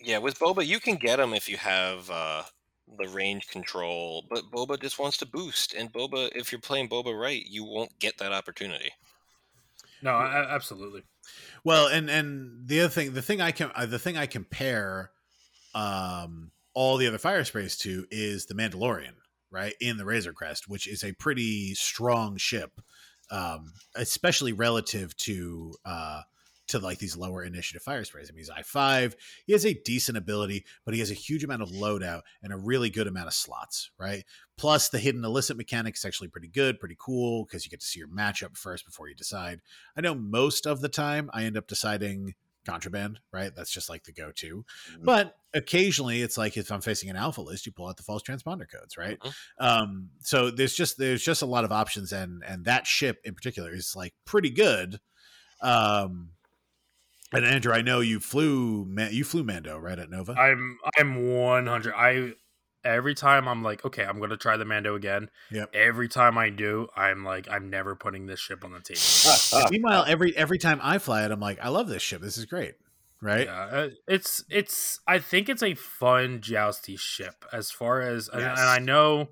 Speaker 4: Yeah, with Boba, you can get him if you have uh, the range control, but Boba just wants to boost. And Boba, if you're playing Boba right, you won't get that opportunity.
Speaker 5: No, I, I- absolutely.
Speaker 2: Well, and and the other thing, the thing I can, uh, the thing I compare, um, all the other fire sprays to is the Mandalorian, right? In the Razor Crest, which is a pretty strong ship, um, especially relative to uh to like these lower initiative fire sprays. I mean, he's I five. He has a decent ability, but he has a huge amount of loadout and a really good amount of slots, right? Plus, the hidden illicit mechanic is actually pretty good, pretty cool because you get to see your matchup first before you decide. I know most of the time I end up deciding contraband, right? That's just like the go to.
Speaker 3: Mhm.
Speaker 2: But occasionally it's like if I'm facing an alpha list, you pull out the false transponder codes, right?
Speaker 4: Mhm.
Speaker 2: Um, so there's just there's just a lot of options and and that ship in particular is like pretty good. Um and Andrew, I know you flew Ma- you flew Mando right at Nova.
Speaker 5: I'm I'm 100. I every time I'm like, okay, I'm gonna try the Mando again.
Speaker 2: Yep.
Speaker 5: Every time I do, I'm like, I'm never putting this ship on the table.
Speaker 2: Meanwhile, every every time I fly it, I'm like, I love this ship. This is great, right?
Speaker 5: Yeah, uh, it's it's. I think it's a fun jousty ship. As far as and, and I know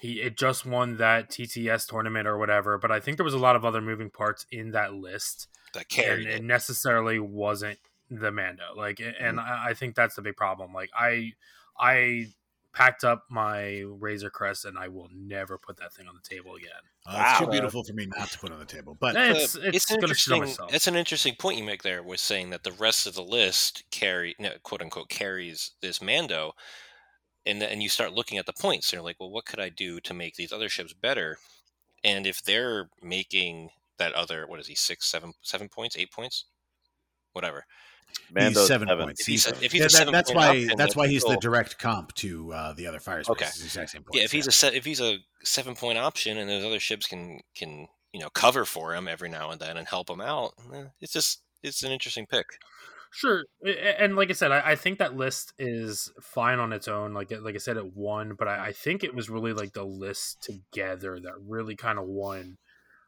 Speaker 5: he it just won that TTS tournament or whatever, but I think there was a lot of other moving parts in that list,
Speaker 4: That
Speaker 5: and it
Speaker 4: it.
Speaker 5: necessarily wasn't the Mando. Like, and
Speaker 2: Mm-hmm.
Speaker 5: I, I think that's the big problem. Like, I I packed up my Razor Crest, and I will never put that thing on the table again.
Speaker 2: Uh, it's too
Speaker 4: Wow.
Speaker 2: beautiful for me not to put on the table. But
Speaker 5: It's
Speaker 4: Uh,
Speaker 5: it's,
Speaker 4: an
Speaker 5: gonna shit on
Speaker 4: interesting.
Speaker 5: myself.
Speaker 4: It's an interesting point you make there, with saying that the rest of the list carry, no, quote unquote, carries this Mando, and then and you start looking at the points. And you're like, well, what could I do to make these other ships better? And if they're making that other, what is he, six, seven, seven points, eight points, whatever.
Speaker 3: Mando's
Speaker 2: he's seven,
Speaker 3: seven.
Speaker 2: points.
Speaker 4: If he's
Speaker 2: He's-
Speaker 4: a- if he's
Speaker 2: yeah,
Speaker 4: a
Speaker 2: that-
Speaker 4: seven
Speaker 2: that's why that's
Speaker 4: that's
Speaker 2: why he's the direct comp to uh, the other fire space.
Speaker 4: Okay.
Speaker 2: It's the exact same
Speaker 4: Yeah, if
Speaker 2: points,
Speaker 4: he's a set, if he's a seven point option, and those other ships can can you know cover for him every now and then and help him out, eh, it's just it's an interesting pick.
Speaker 5: Sure, A- a- and like I said, I, I think that list is fine on its own. Like like I said, it won, but I, I think it was really like the list together that really kind of won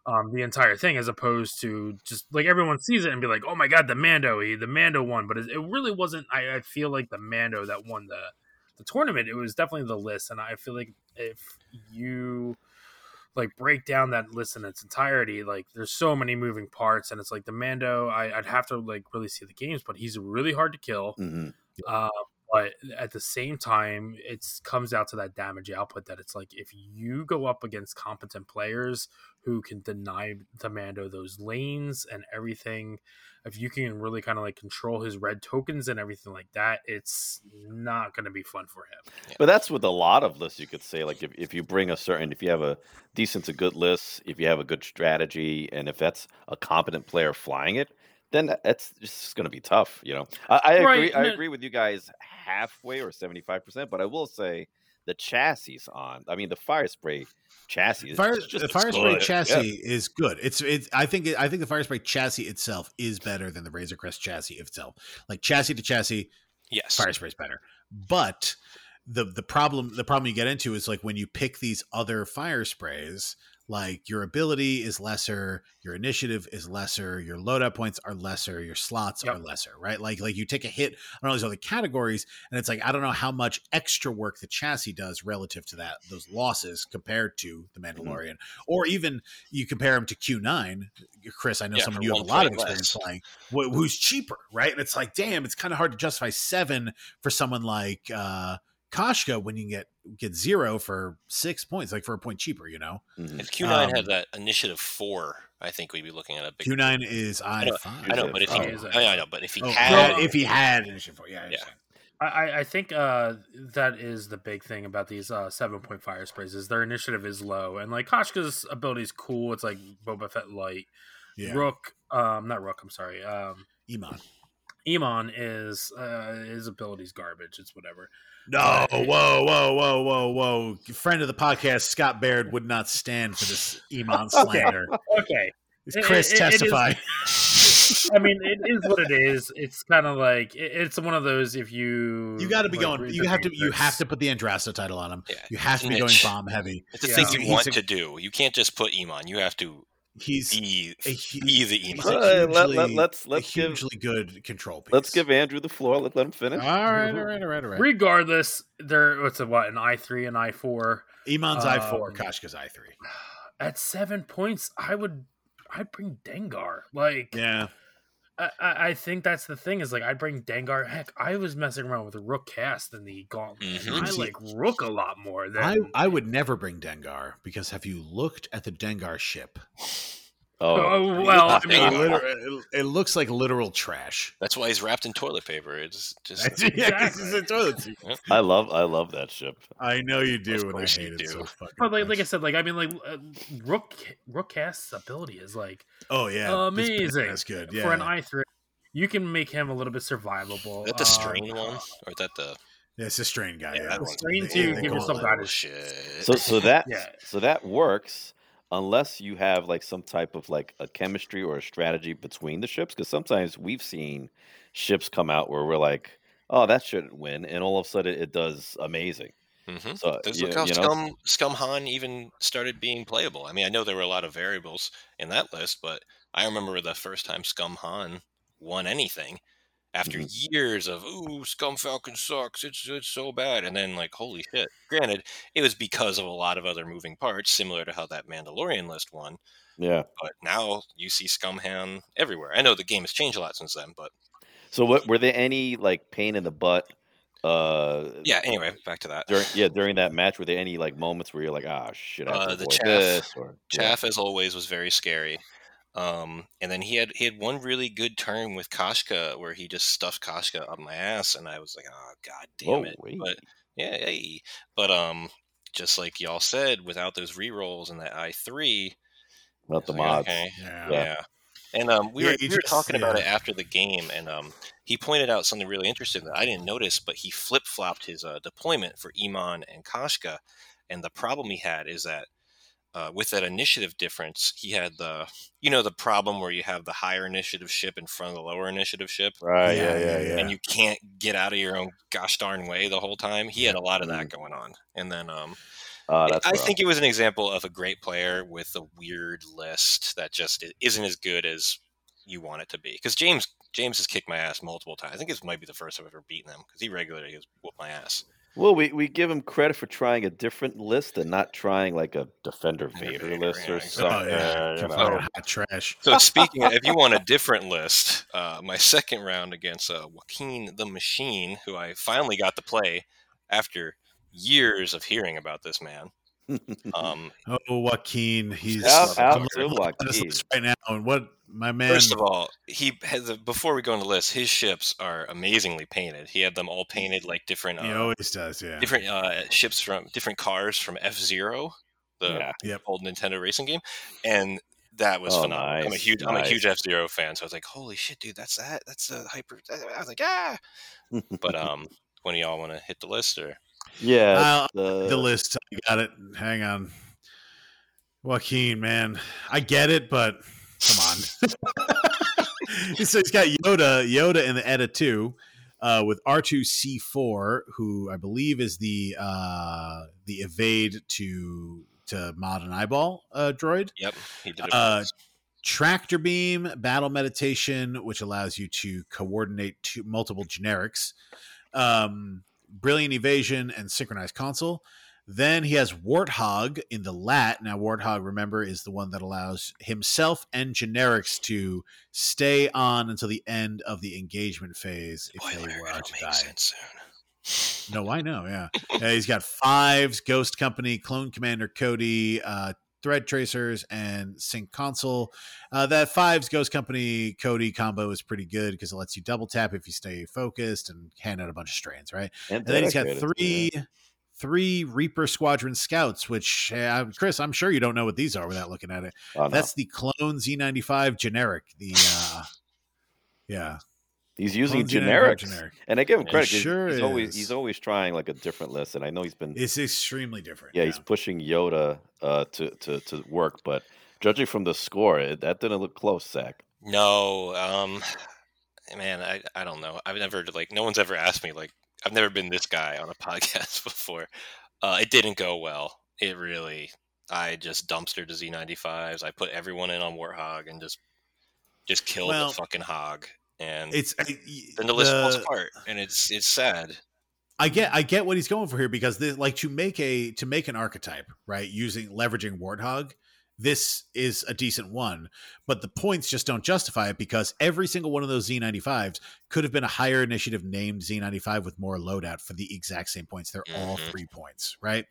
Speaker 5: um, the entire thing, as opposed to just like everyone sees it and be like, "Oh my god, the Mando, he, the Mando won," but it, it really wasn't. I, I feel like the Mando that won the the tournament. It was definitely the list, and I feel like if you like break down that list in its entirety like there's so many moving parts and it's like the mando I, i'd have to like really see the games but he's really hard to kill
Speaker 3: Mhm.
Speaker 5: uh, but at the same time it comes out to that damage output that it's like if you go up against competent players who can deny the mando those lanes and everything if you can really kind of like control his red tokens and everything like that it's not going to be fun for him
Speaker 3: But that's with a lot of lists, you could say. Like if, if you bring a certain, if you have a decent to good list, if you have a good strategy, and if that's a competent player flying it, then that- that's just going to be tough. You know, I, I
Speaker 5: Right,
Speaker 3: agree. I
Speaker 5: no-
Speaker 3: agree with you guys halfway or seventy five percent. But I will say the chassis on. I mean, the fire spray chassis. is
Speaker 2: fire,
Speaker 3: just,
Speaker 2: the fire spray
Speaker 3: good.
Speaker 2: chassis
Speaker 3: Yeah.
Speaker 2: is good. It's it's. I think it, I think the fire spray chassis itself is better than the Razor Crest chassis itself. Like chassis to chassis,
Speaker 4: Yes,
Speaker 2: fire spray is better. But the the problem the problem you get into is like when you pick these other fire sprays like your ability is lesser, your initiative is lesser, your loadout points are lesser, your slots
Speaker 5: Yep.
Speaker 2: are lesser, right? Like like you take a hit on all these other categories, and it's like I don't know how much extra work the chassis does relative to that those losses compared to the
Speaker 4: Mm-hmm.
Speaker 2: Mandalorian, or even you compare him to Q nine. Chris, I know
Speaker 4: Yeah,
Speaker 2: some of you have a lot of experience
Speaker 4: less.
Speaker 2: playing. Wh- who's cheaper, right? And it's like, damn, it's kind of hard to justify seven for someone like uh Koshka when you get get zero for six points, like for a point cheaper, you know.
Speaker 4: If Q nine
Speaker 2: Um,
Speaker 4: had that initiative four, I think we'd be looking at a big.
Speaker 2: Q nine is I
Speaker 4: know-
Speaker 2: five.
Speaker 4: I know, but if he,
Speaker 3: Oh.
Speaker 4: I know, but if he
Speaker 2: Oh,
Speaker 4: had,
Speaker 2: yeah, if he had initiative four, yeah, I
Speaker 4: Yeah.
Speaker 5: I- I, I think uh, that is the big thing about these uh, seven point fire sprays is their initiative is low and like Koshka's ability is cool. It's like Boba Fett light.
Speaker 2: yeah.
Speaker 5: Rook, um, not Rook. I'm sorry. Um,
Speaker 2: Emon.
Speaker 5: Emon is uh, his ability's garbage. It's whatever.
Speaker 2: No, whoa, whoa, whoa, whoa, whoa! Friend of the podcast, Scott Baird would not stand for this Emon slander.
Speaker 5: Okay,
Speaker 2: Chris,
Speaker 5: it- it is-
Speaker 2: testify.
Speaker 5: I mean it is what it is. It's kind of like it, it's one of those if you
Speaker 2: You got to be
Speaker 5: like,
Speaker 2: going. You
Speaker 5: the
Speaker 2: have to. You have to put the Andrasta title on him.
Speaker 4: Yeah,
Speaker 2: You have to
Speaker 4: a
Speaker 2: be going bomb heavy.
Speaker 4: It's the
Speaker 5: Yeah.
Speaker 4: thing you
Speaker 2: he's
Speaker 4: want
Speaker 2: a-
Speaker 4: to do. You can't just put Emon. You have to
Speaker 2: He's
Speaker 4: be
Speaker 2: a hu-
Speaker 4: be the
Speaker 2: he's
Speaker 4: Emon.
Speaker 2: a
Speaker 3: Uh, let- let-
Speaker 2: hugely-
Speaker 3: let's-
Speaker 2: a
Speaker 3: let's give-
Speaker 2: hugely good control piece.
Speaker 3: Let's give Andrew the floor. Let, let him finish.
Speaker 2: All right, all right, all right, all right.
Speaker 5: Regardless, there what's a what an I three and I four
Speaker 2: Emon's I four, Koshka's I three.
Speaker 5: at seven points. I would I'd bring Dengar. Like
Speaker 2: Yeah,
Speaker 5: I, I I think that's the thing is like I'd bring Dengar. Heck, I was messing around with Rook Kast in the Gauntlet. and
Speaker 4: Mhm.
Speaker 5: I
Speaker 2: See,
Speaker 5: like Rook a lot more than
Speaker 2: I I would never bring Dengar because have you looked at the Dengar ship?
Speaker 3: Oh,
Speaker 5: Oh, well, I mean,
Speaker 4: Dengar.
Speaker 2: it looks like literal trash.
Speaker 4: That's why he's wrapped in toilet paper. It's just
Speaker 2: yeah, 'cause it's a toilet seat.
Speaker 3: I love I love that ship.
Speaker 2: I know you
Speaker 4: Of
Speaker 2: do, and I
Speaker 4: course you
Speaker 2: hate it
Speaker 4: do.
Speaker 2: so fucking
Speaker 5: but like like I said, like I mean, like uh, Rook Rook Kast's ability is like
Speaker 2: oh yeah,
Speaker 5: amazing.
Speaker 2: That's good. Yeah,
Speaker 5: for an I three. You can make him a little bit survivable.
Speaker 4: is that the
Speaker 5: Um,
Speaker 4: strain one, or is that the
Speaker 2: Yeah, it's a strain guy.
Speaker 4: Yeah,
Speaker 2: Yeah,
Speaker 5: The strain
Speaker 2: They-
Speaker 5: two,
Speaker 2: they
Speaker 5: give
Speaker 2: call
Speaker 5: yourself
Speaker 2: it-
Speaker 5: guidance.
Speaker 4: shit?
Speaker 3: So so that
Speaker 5: Yeah.
Speaker 3: so that works unless you have like some type of like a chemistry or a strategy between the ships. Because sometimes we've seen ships come out where we're like, oh, that shouldn't win, and all of a sudden it does amazing.
Speaker 4: hmm
Speaker 3: So you,
Speaker 4: look how
Speaker 3: you know,
Speaker 4: Scum Scum Han even started being playable. I mean, I know there were a lot of variables in that list, but I remember the first time Scum Han won anything after
Speaker 3: Mm-hmm.
Speaker 4: years of ooh Scum Falcon sucks, it's it's so bad, and then like holy shit. Granted, it was because of a lot of other moving parts, similar to how that Mandalorian list won.
Speaker 3: yeah.
Speaker 4: But now you see Scum Han everywhere. I know the game has changed a lot since then, but
Speaker 3: So what were there any like pain in the butt? Uh,
Speaker 4: yeah. Anyway, back to that.
Speaker 3: during yeah during that match, were there any like moments where you're like, ah, shit, I
Speaker 4: Uh, the chaff-
Speaker 3: this or yeah.
Speaker 4: Chaff, as always, was very scary. Um, and then he had he had one really good turn with Koshka where he just stuffed Koshka up my ass, and I was like, oh god damn
Speaker 3: Whoa,
Speaker 4: it!
Speaker 3: wait.
Speaker 4: But yeah, hey. but um, just like y'all said, without those re-rolls and that I three,
Speaker 3: Not the
Speaker 4: like,
Speaker 3: mods.
Speaker 4: okay,
Speaker 2: yeah.
Speaker 4: yeah. And um, we
Speaker 2: Yeah,
Speaker 4: were
Speaker 2: you
Speaker 4: we were
Speaker 2: just-
Speaker 4: talking about it after the game, and um, he pointed out something really interesting that I didn't notice, but he flip flopped his uh, deployment for Emon and Koshka, and the problem he had is that uh, with that initiative difference, he had the you know the problem where you have the higher initiative ship in front of the lower initiative ship,
Speaker 3: Right?
Speaker 2: Yeah,
Speaker 3: Yeah, yeah,
Speaker 2: yeah,
Speaker 3: yeah.
Speaker 2: yeah.
Speaker 4: and you can't get out of your own gosh darn way the whole time. He had a lot of that
Speaker 3: Mm.
Speaker 4: going on, and then um,
Speaker 3: that's
Speaker 4: I
Speaker 3: rough.
Speaker 4: think it was an example of a great player with a weird list that just isn't as good as you want it to be. Because James James has kicked my ass multiple times. I think this might be the first I've ever beaten him because he regularly has whooped my ass.
Speaker 3: Well, we, we give him credit for trying a different list and not trying like a Defender
Speaker 4: Defender
Speaker 3: Vader
Speaker 4: Vader,
Speaker 3: list or
Speaker 4: exactly.
Speaker 2: Oh
Speaker 3: something.
Speaker 2: yeah,
Speaker 3: you know.
Speaker 2: hot trash.
Speaker 4: So speaking, of, if you want a different list, uh, my second round against uh, Joaquin the Machine, who I finally got to play after years of hearing about this man. Um,
Speaker 2: Oh, Joaquin, he's
Speaker 3: Out-
Speaker 4: out to
Speaker 2: looking at this
Speaker 3: Joaquin.
Speaker 2: right now. And what my man?
Speaker 4: First of all, he has the, before we go on the list, his ships are amazingly painted. He had them all painted like different,
Speaker 2: he
Speaker 4: uh,
Speaker 2: always does. Yeah.
Speaker 4: different uh, ships from different cars from F Zero, the
Speaker 3: Yeah.
Speaker 2: Yep.
Speaker 4: old Nintendo racing game, and that was
Speaker 3: Oh,
Speaker 4: phenomenal. I'm a
Speaker 3: nice,
Speaker 4: huge, I'm a huge F Zero fan, so I was like, holy shit, dude, that's that, that's a hyper. I was like, ah. But um, when do y'all want to hit the list or?
Speaker 3: Yeah, the,
Speaker 2: the list. I got it. Hang on. Joaquin, man. I get it, but come on. so he's got Yoda, Yoda in the Eta-2, uh, with R2C4, who I believe is the uh, the evade to to mod an eyeball uh, droid.
Speaker 4: Yep, he did it.
Speaker 2: Uh. Tractor beam, battle meditation, which allows you to coordinate two, multiple generics, um, brilliant evasion, and synchronized console. Then he has Warthog in the lat. Now, Warthog, remember, is the one that allows himself and generics to stay on until the end of the engagement phase if
Speaker 4: Spoiler,
Speaker 2: they were to die. No, I know. Yeah, Uh, he's got fives, Ghost Company, Clone Commander Cody, uh, Thread Tracers, and Sync Console. Uh, that fives Ghost Company Cody combo is pretty good because it lets you double tap if you stay focused and hand out a bunch of strains, right? And then he's got three.
Speaker 3: yeah.
Speaker 2: Three Reaper Squadron Scouts, which uh, Chris, I'm sure you don't know what these are without looking at it.
Speaker 3: Oh, no.
Speaker 2: That's the clone Z95 generic. The uh, yeah,
Speaker 3: he's using
Speaker 2: clone Z95
Speaker 3: generics,
Speaker 2: generic.
Speaker 3: and I give him
Speaker 4: It
Speaker 3: credit. 'cause
Speaker 2: sure
Speaker 3: he's always he's always trying like a different list, and I know he's been
Speaker 2: It's extremely different.
Speaker 3: yeah, he's pushing Yoda uh, to to to work, but judging from the score, it, that didn't look close, Zach.
Speaker 4: No, um, man, I I don't know. I've never like no one's ever asked me like I've never been this guy on a podcast before. Uh, it didn't go well. It really. I just dumpstered the Z95s. I put everyone in on Warthog and just just killed
Speaker 2: Well,
Speaker 4: the fucking hog. And
Speaker 2: It's
Speaker 4: then the list falls apart, and it's it's sad.
Speaker 2: I get I get what he's going for here because this, like to make a to make an archetype right using leveraging Warthog, this is a decent one, but the points just don't justify it because every single one of those Z95s could have been a higher initiative named Z95 with more loadout for the exact same points. They're all
Speaker 4: Mhm.
Speaker 2: three points, right?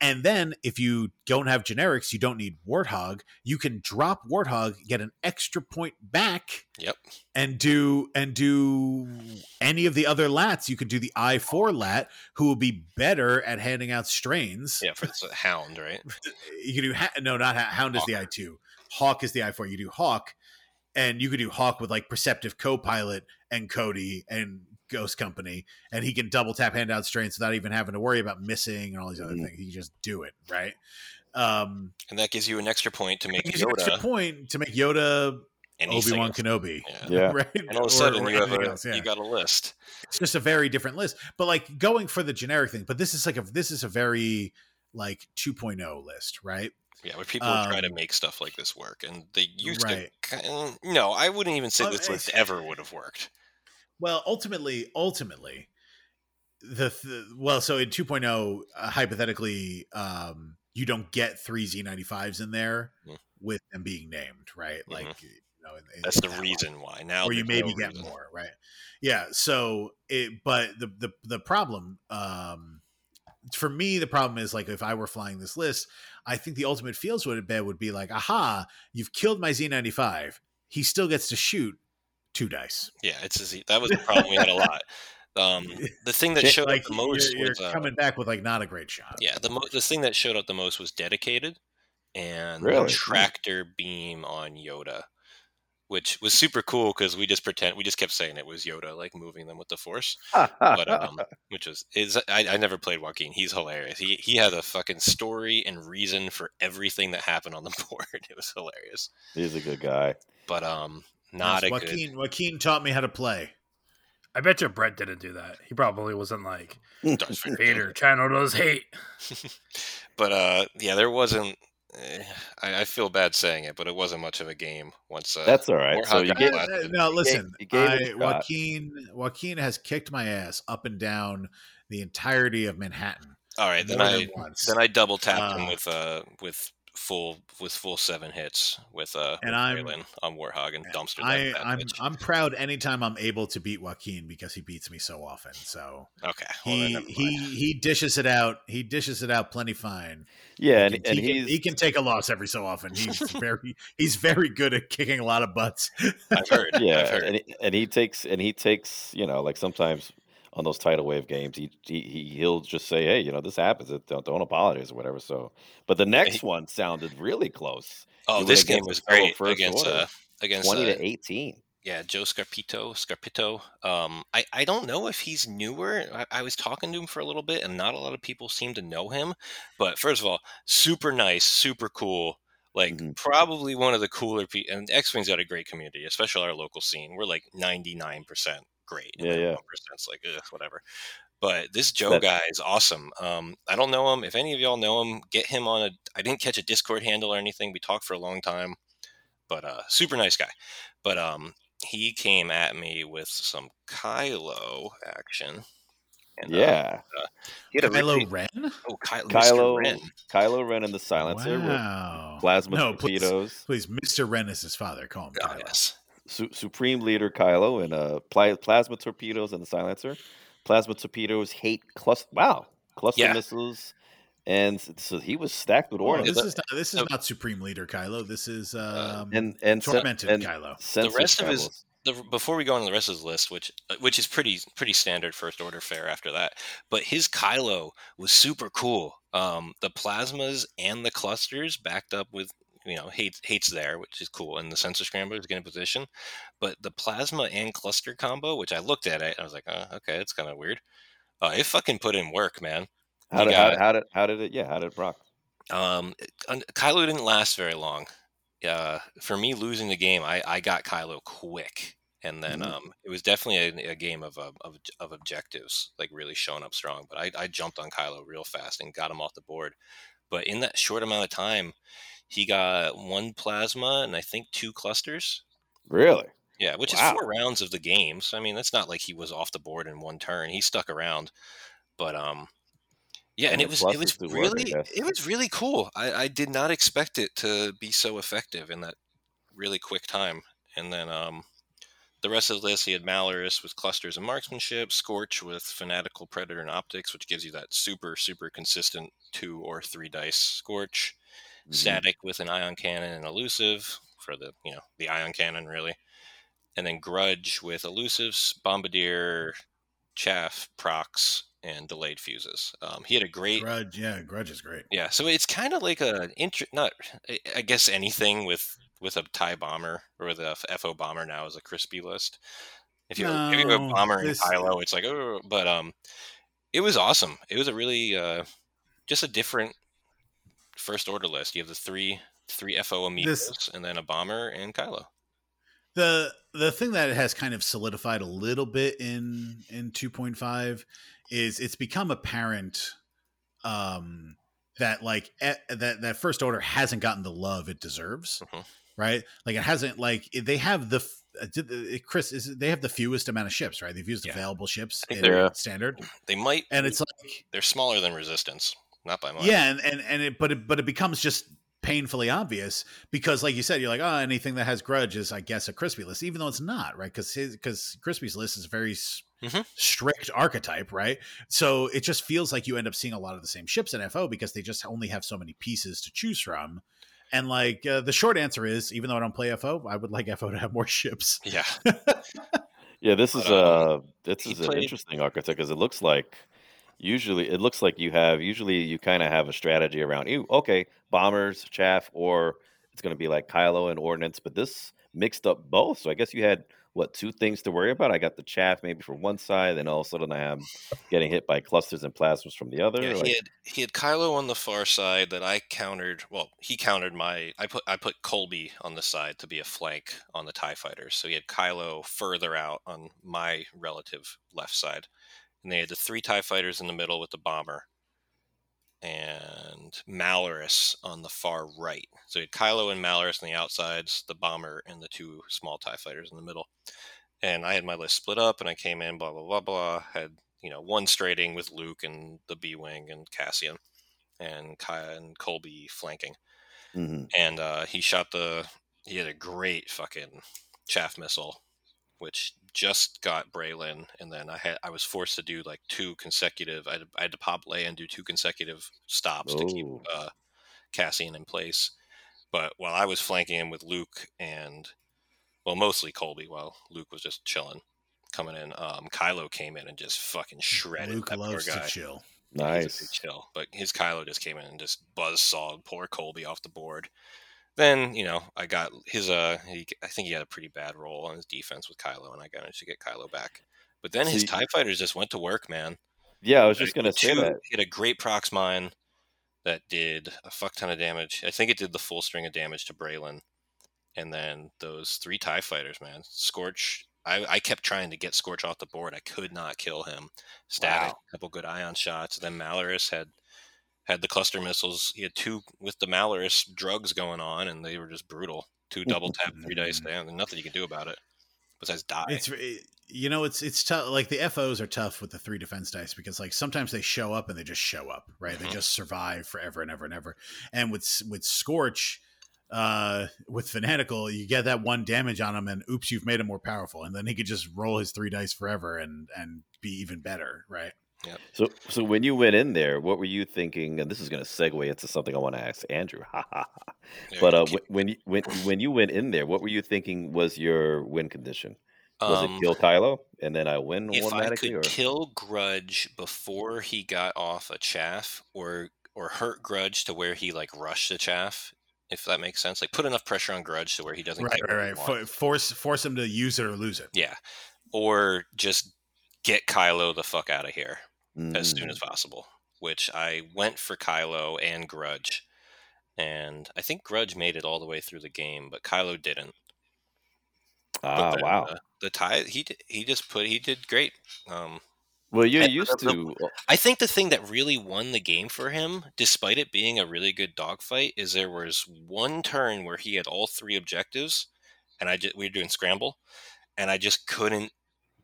Speaker 2: And then if you don't have generics, you don't need Warthog. You can drop Warthog, get an extra point back,
Speaker 4: Yep.
Speaker 2: and do and do any of the other lats. You could do the I four lat, who will be better at handing out strains.
Speaker 4: Yeah, for the hound, right?
Speaker 2: You can do ha- no, not ha- Hound is the I two. Hawk is the I four. You do Hawk, and you could do Hawk with like Perceptive Co-Pilot and Cody and Ghost Company, and he can double tap hand out strains without even having to worry about missing and all these other
Speaker 3: Mhm.
Speaker 2: things. He can just do it right. Um,
Speaker 4: And that gives you an extra point to make
Speaker 2: gives extra
Speaker 4: Yoda
Speaker 2: point to make Yoda Obi Wan. Kenobi.
Speaker 4: Yeah.
Speaker 3: Yeah.
Speaker 2: Right?
Speaker 4: And all of a sudden,
Speaker 2: or
Speaker 4: you have a
Speaker 2: else, yeah.
Speaker 4: you got a list.
Speaker 2: it's just a very different list but like going for the generic thing but this is like a this is a very like 2.0 list right
Speaker 4: Yeah, but people try to
Speaker 2: Um,
Speaker 4: make stuff like this work, and they used
Speaker 2: right.
Speaker 4: to. Kind no, I wouldn't even say this list ever would have worked.
Speaker 2: well ultimately ultimately the, th well so in 2.0 uh, hypothetically um you don't get three z95s in there
Speaker 4: Mm.
Speaker 2: with them being named right like
Speaker 4: Mhm.
Speaker 2: you know in- in
Speaker 4: That's the
Speaker 2: that
Speaker 4: reason why. Now,
Speaker 2: or you maybe
Speaker 4: no
Speaker 2: get
Speaker 4: reason.
Speaker 2: more, right? Yeah. So it, but the the the problem, um, for me, the problem is like if I were flying this list, I think the ultimate feels would bed would be like, aha, you've killed my Z ninety five. He still gets to shoot two dice.
Speaker 4: Yeah, it's a Z- that was the problem we had a lot. Um, the thing that showed
Speaker 2: like
Speaker 4: up the most
Speaker 2: you're, you're
Speaker 4: was uh,
Speaker 2: coming back with like not a great shot.
Speaker 4: yeah, the mo- the thing that showed up the most was dedicated and
Speaker 3: Really?
Speaker 4: the tractor beam on Yoda, which was super cool because we just pretend we just kept saying it was Yoda like moving them with the Force. but um, which was is I, I never played Joaquin. He's hilarious. He he had a fucking story and reason for everything that happened on the board. It was hilarious.
Speaker 3: he's a good guy.
Speaker 4: But um, not
Speaker 2: Yes,
Speaker 4: a
Speaker 2: Joaquin.
Speaker 4: good.
Speaker 2: Joaquin taught me how to play.
Speaker 5: I bet you Brett didn't do that. He probably wasn't like
Speaker 4: Darth Vader.
Speaker 5: Vader channel does hate.
Speaker 4: but uh, yeah, there wasn't. Eh, I, I feel bad saying it, but it wasn't much of a game once. Uh,
Speaker 3: That's all right. So you
Speaker 4: got
Speaker 3: get
Speaker 4: last-
Speaker 2: Uh, no, listen.
Speaker 3: you gave it a
Speaker 2: I,
Speaker 3: shot.
Speaker 2: Joaquin Joaquin has kicked my ass up and down the entirety of Manhattan.
Speaker 4: all right, then
Speaker 2: more
Speaker 4: I
Speaker 2: than once.
Speaker 4: then I double tapped him
Speaker 2: Uh,
Speaker 4: with uh with full with full seven hits with uh
Speaker 2: And
Speaker 4: with
Speaker 2: I'm-
Speaker 4: Braylen on Warthog and dumpster.
Speaker 2: I,
Speaker 4: that, that
Speaker 2: I'm
Speaker 4: bitch.
Speaker 2: I'm proud anytime I'm able to beat Joaquin because he beats me so often. So
Speaker 4: okay. well,
Speaker 2: he he he dishes it out. He dishes it out plenty fine.
Speaker 3: yeah,
Speaker 2: He
Speaker 3: and,
Speaker 2: can,
Speaker 3: and
Speaker 2: he, can, he can take a loss every so often. He's very he's very good at kicking a lot of butts.
Speaker 4: I've heard. I've
Speaker 3: yeah,
Speaker 4: heard.
Speaker 3: and he, and he takes and he takes you know like sometimes on those tidal wave games he, he he- he'll just say hey you know this happens don't, don't apologize or whatever so but the next one sounded really close
Speaker 4: Oh, this game was great against
Speaker 3: Order.
Speaker 4: uh, against
Speaker 3: 20
Speaker 4: uh,
Speaker 3: to 18
Speaker 4: yeah Joe Scarpito. Scarpito. Um, I I don't know if he's newer. I, I was talking to him for a little bit, and not a lot of people seem to know him. But first of all, super nice, super cool. Like
Speaker 3: Mhm.
Speaker 4: probably one of the cooler people. And X Wing's got a great community, especially our local scene. We're like ninety nine percent great.
Speaker 3: Yeah, yeah.
Speaker 4: It's like ugh, whatever. But this Joe
Speaker 3: That-
Speaker 4: guy is awesome. Um, I don't know him. If any of y'all know him, get him on a. I didn't catch a Discord handle or anything. We talked for a long time, but uh, super nice guy. But um, he came at me with some Kylo action. And, uh,
Speaker 3: Yeah,
Speaker 4: he had a
Speaker 2: Kylo
Speaker 4: really-
Speaker 2: Ren.
Speaker 4: oh, Ky- Mr.
Speaker 3: Kylo
Speaker 4: Ren.
Speaker 3: Kylo Ren and the Silencer
Speaker 2: Wow.
Speaker 3: plasma
Speaker 2: No, please, please, Mr. Ren is his father. Call him
Speaker 4: Oh,
Speaker 2: Kylo.
Speaker 4: yes.
Speaker 3: Su- Supreme Leader Kylo and uh, pla- plasma torpedoes and the silencer. Plasma torpedoes hate cluster. Wow, cluster
Speaker 4: Yeah.
Speaker 3: missiles, and so he was stacked with
Speaker 2: Oh, this is not, this is
Speaker 4: so-
Speaker 2: not Supreme Leader Kylo. This is um,
Speaker 3: and and
Speaker 2: tormented
Speaker 3: and
Speaker 2: Kylo.
Speaker 3: censored
Speaker 4: rest of his- the, before we go on the rest of his list, which uh, which is pretty pretty standard first order fare after that, but his Kylo was super cool. Um, the plasmas and the clusters backed up with you know hates hates there, which is cool, and the sensor scrambler is getting position. But the plasma and cluster combo, which I looked at it, I was like, oh, okay, it's kind of weird. Uh, it fucking put in work, man.
Speaker 3: How did, how, how did how did it? Yeah, how did it rock?
Speaker 4: Um, Kylo didn't last very long. Uh, for me, losing the game, I, I got Kylo quick, and then
Speaker 3: Mhm.
Speaker 4: um, it was definitely a, a game of, of of objectives, like really showing up strong. But I, I jumped on Kylo real fast and got him off the board. But in that short amount of time, he got one plasma and I think two clusters.
Speaker 3: Really?
Speaker 4: Yeah, which
Speaker 3: Wow.
Speaker 4: is four rounds of the game. So I mean, it's not like he was off the board in one turn. He stuck around, but um, yeah, and
Speaker 3: Yeah,
Speaker 4: it was it was
Speaker 3: the work,
Speaker 4: really it was really cool. I, I did not expect it to be so effective in that really quick time. And then um, the rest of the list, he had Malarus with clusters and marksmanship, Scorch with fanatical predator and optics, which gives you that super super consistent two or three dice Scorch
Speaker 3: Mhm.
Speaker 4: static with an ion cannon and elusive for the you know the ion cannon really and then grudge with elusives bombardier chaff procs and delayed fuses um, he had a great
Speaker 2: Grudge, yeah, Grudge is great.
Speaker 4: yeah so it's kind of like a int- not I- guess anything with with a tie bomber or with a F- fo bomber now is a crispy list if you, if you have a
Speaker 2: No,
Speaker 4: bomber and
Speaker 2: this-
Speaker 4: Kylo, it's like oh but um it was awesome it was a really uh just a different first order list. You have the three three FO amigos
Speaker 2: This-
Speaker 4: and then a bomber and Kylo.
Speaker 2: the the thing that has kind of solidified a little bit in in 2.5 is it's become apparent um that like e- that that first order hasn't gotten the love it deserves
Speaker 4: Mhm.
Speaker 2: right like it hasn't like they have the uh, did the- chris is they have the fewest amount of ships right they've used
Speaker 4: Yeah.
Speaker 2: available ships in
Speaker 3: they're-
Speaker 2: standard
Speaker 4: They might
Speaker 2: and it's like
Speaker 4: they're smaller than resistance, not by much.
Speaker 2: yeah and and, and it but it but it becomes just painfully obvious because like you said you're like oh anything that has grudge is i guess a crispy list even though it's not right because his because crispy's list is a very s-
Speaker 4: Mhm.
Speaker 2: strict archetype right so it just feels like you end up seeing a lot of the same ships in fo because they just only have so many pieces to choose from and like uh, the short answer is even though i don't play fo i would like fo to have more ships
Speaker 4: Yeah.
Speaker 3: Yeah, this is
Speaker 4: But,
Speaker 3: uh this
Speaker 4: he
Speaker 3: is an interesting architect because it looks like usually it looks like you have usually you kind of have a strategy around you okay bombers chaff or it's going to be like Kylo and ordnance but this mixed up both so I guess you had what two things to worry about I got the chaff maybe from one side and all of a sudden I am getting hit by clusters and plasmas from the other
Speaker 4: Yeah,
Speaker 3: like,
Speaker 4: he had he had Kylo on the far side that I countered. Well, he countered my. I put I put Kullbee on the side to be a flank on the Tie Fighters. So he had Kylo further out on my relative left side, and they had the three Tie Fighters in the middle with the bomber, and Malarus on the far right. So you had Kylo and Malarus on the outsides, the bomber, and the two small Tie Fighters in the middle. And I had my list split up, and I came in blah blah blah blah. Had you know one straighting with Luke and the B wing and Cassian, and Kaya and Kullbee flanking.
Speaker 3: mhm.
Speaker 4: And uh, he shot the. He had a great fucking chaff missile, which just got Braylen, and then I had I was forced to do like two consecutive. I had, I had to pop lay and do two consecutive stops to keep uh, Cassian in place. But while I was flanking him with Luke and well, mostly Kullbee, while Luke was just chilling, coming in, um, Kylo came in and just fucking shredded
Speaker 2: luke
Speaker 4: that poor
Speaker 2: loves to chill
Speaker 4: He's a big
Speaker 3: nice
Speaker 4: chill, but his Kylo just came in and just buzz sawed poor Kullbee off the board. Then you know I got his uh he, I think he had a pretty bad role on his defense with Kylo, and I managed to get Kylo back. But then his
Speaker 3: See-
Speaker 4: Tie Fighters just went to work, man.
Speaker 3: yeah I was just going to say that
Speaker 4: He had a great prox mine that did a fuck ton of damage. I think it did the full string of damage to Braylen. And then those three TIE fighters, man. Scorch, I, I kept trying to get Scorch off the board. I could not kill him. Static,
Speaker 3: Wow.
Speaker 4: a couple good ion shots. Then Malarus had had the cluster missiles. He had two with the Malarus drugs going on, and they were just brutal. Two double tap, three dice down, and nothing you can do about it besides die.
Speaker 2: It's you know it's it's tough. Like the FOs are tough with the three defense dice because like sometimes they show up and they just show up, right? They
Speaker 4: Mhm.
Speaker 2: just survive forever and ever and ever. And with with Scorch, uh, with Fanatical, you get that one damage on him, and oops, you've made him more powerful, and then he could just roll his three dice forever and and be even better, right?
Speaker 3: So, so when you went in there, what were you thinking? And this is going to segue into something I want to ask Andrew. Ha ha ha.
Speaker 4: Yeah,
Speaker 3: But uh, when you when when you went in there, what were you thinking was your win condition? Was
Speaker 4: um,
Speaker 3: it kill Kylo and then I win
Speaker 4: if I could
Speaker 3: or
Speaker 4: kill Grudge before he got off a chaff, or or hurt Grudge to where he like rushed the chaff, if that makes sense, like put enough pressure on Grudge to where he doesn't
Speaker 2: Right,
Speaker 4: get
Speaker 2: right, right.
Speaker 4: wants.
Speaker 2: Fo- force force him to use it or lose it.
Speaker 4: Yeah. Or just get Kylo the fuck out of here as soon
Speaker 3: Mm,
Speaker 4: as possible. Which I went for Kylo and Grudge. And I think Grudge made it all the way through the game, but Kylo didn't.
Speaker 3: Ah
Speaker 4: then,
Speaker 3: wow.
Speaker 4: uh, the tie he he just put he did great. Um
Speaker 3: Well, you're
Speaker 4: and
Speaker 3: used
Speaker 4: the-
Speaker 3: to
Speaker 4: I think the thing that really won the game for him, despite it being a really good dogfight, is there was one turn where he had all three objectives, and I just we were doing scramble, and I just couldn't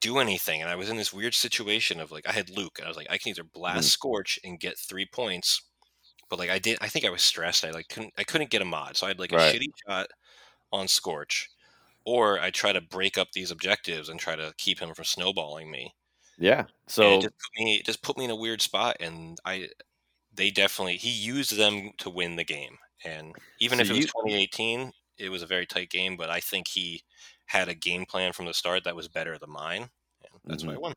Speaker 4: do anything, and I was in this weird situation of like I had Luke, and I was like I can either blast
Speaker 3: Mhm.
Speaker 4: Scorch and get three points, but like I did, I think I was stressed. I like couldn't I couldn't get a mod, so I had like a shitty shot on Scorch, or I try to break up these objectives and try to keep him from snowballing me
Speaker 3: yeah. So
Speaker 4: it just put me it just put me in a weird spot and i they definitely he used them to win the game and even
Speaker 3: So
Speaker 4: if it was
Speaker 3: you-
Speaker 4: 2018 it was a very tight game but i think he had a game plan from the start that was better than mine and that's why i won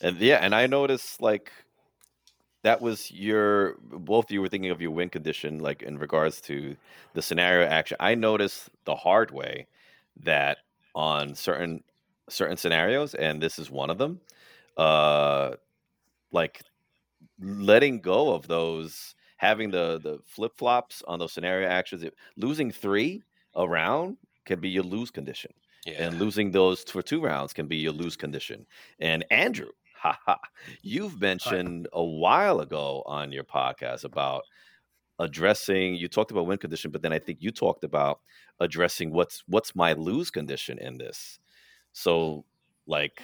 Speaker 3: And yeah, and I noticed like that was your both of you were thinking of your win condition, like in regards to the scenario action. I noticed the hard way that on certain certain scenarios, and this is one of them, uh like letting go of those having the the flip flops on those scenario actions, it, losing three around can be your lose condition
Speaker 4: yeah
Speaker 3: and losing those for two rounds can be your lose condition. And Andrew, haha, you've mentioned a while ago on your podcast about addressing. You talked about win condition, but then I think you talked about addressing what's what's my lose condition in this. So, like,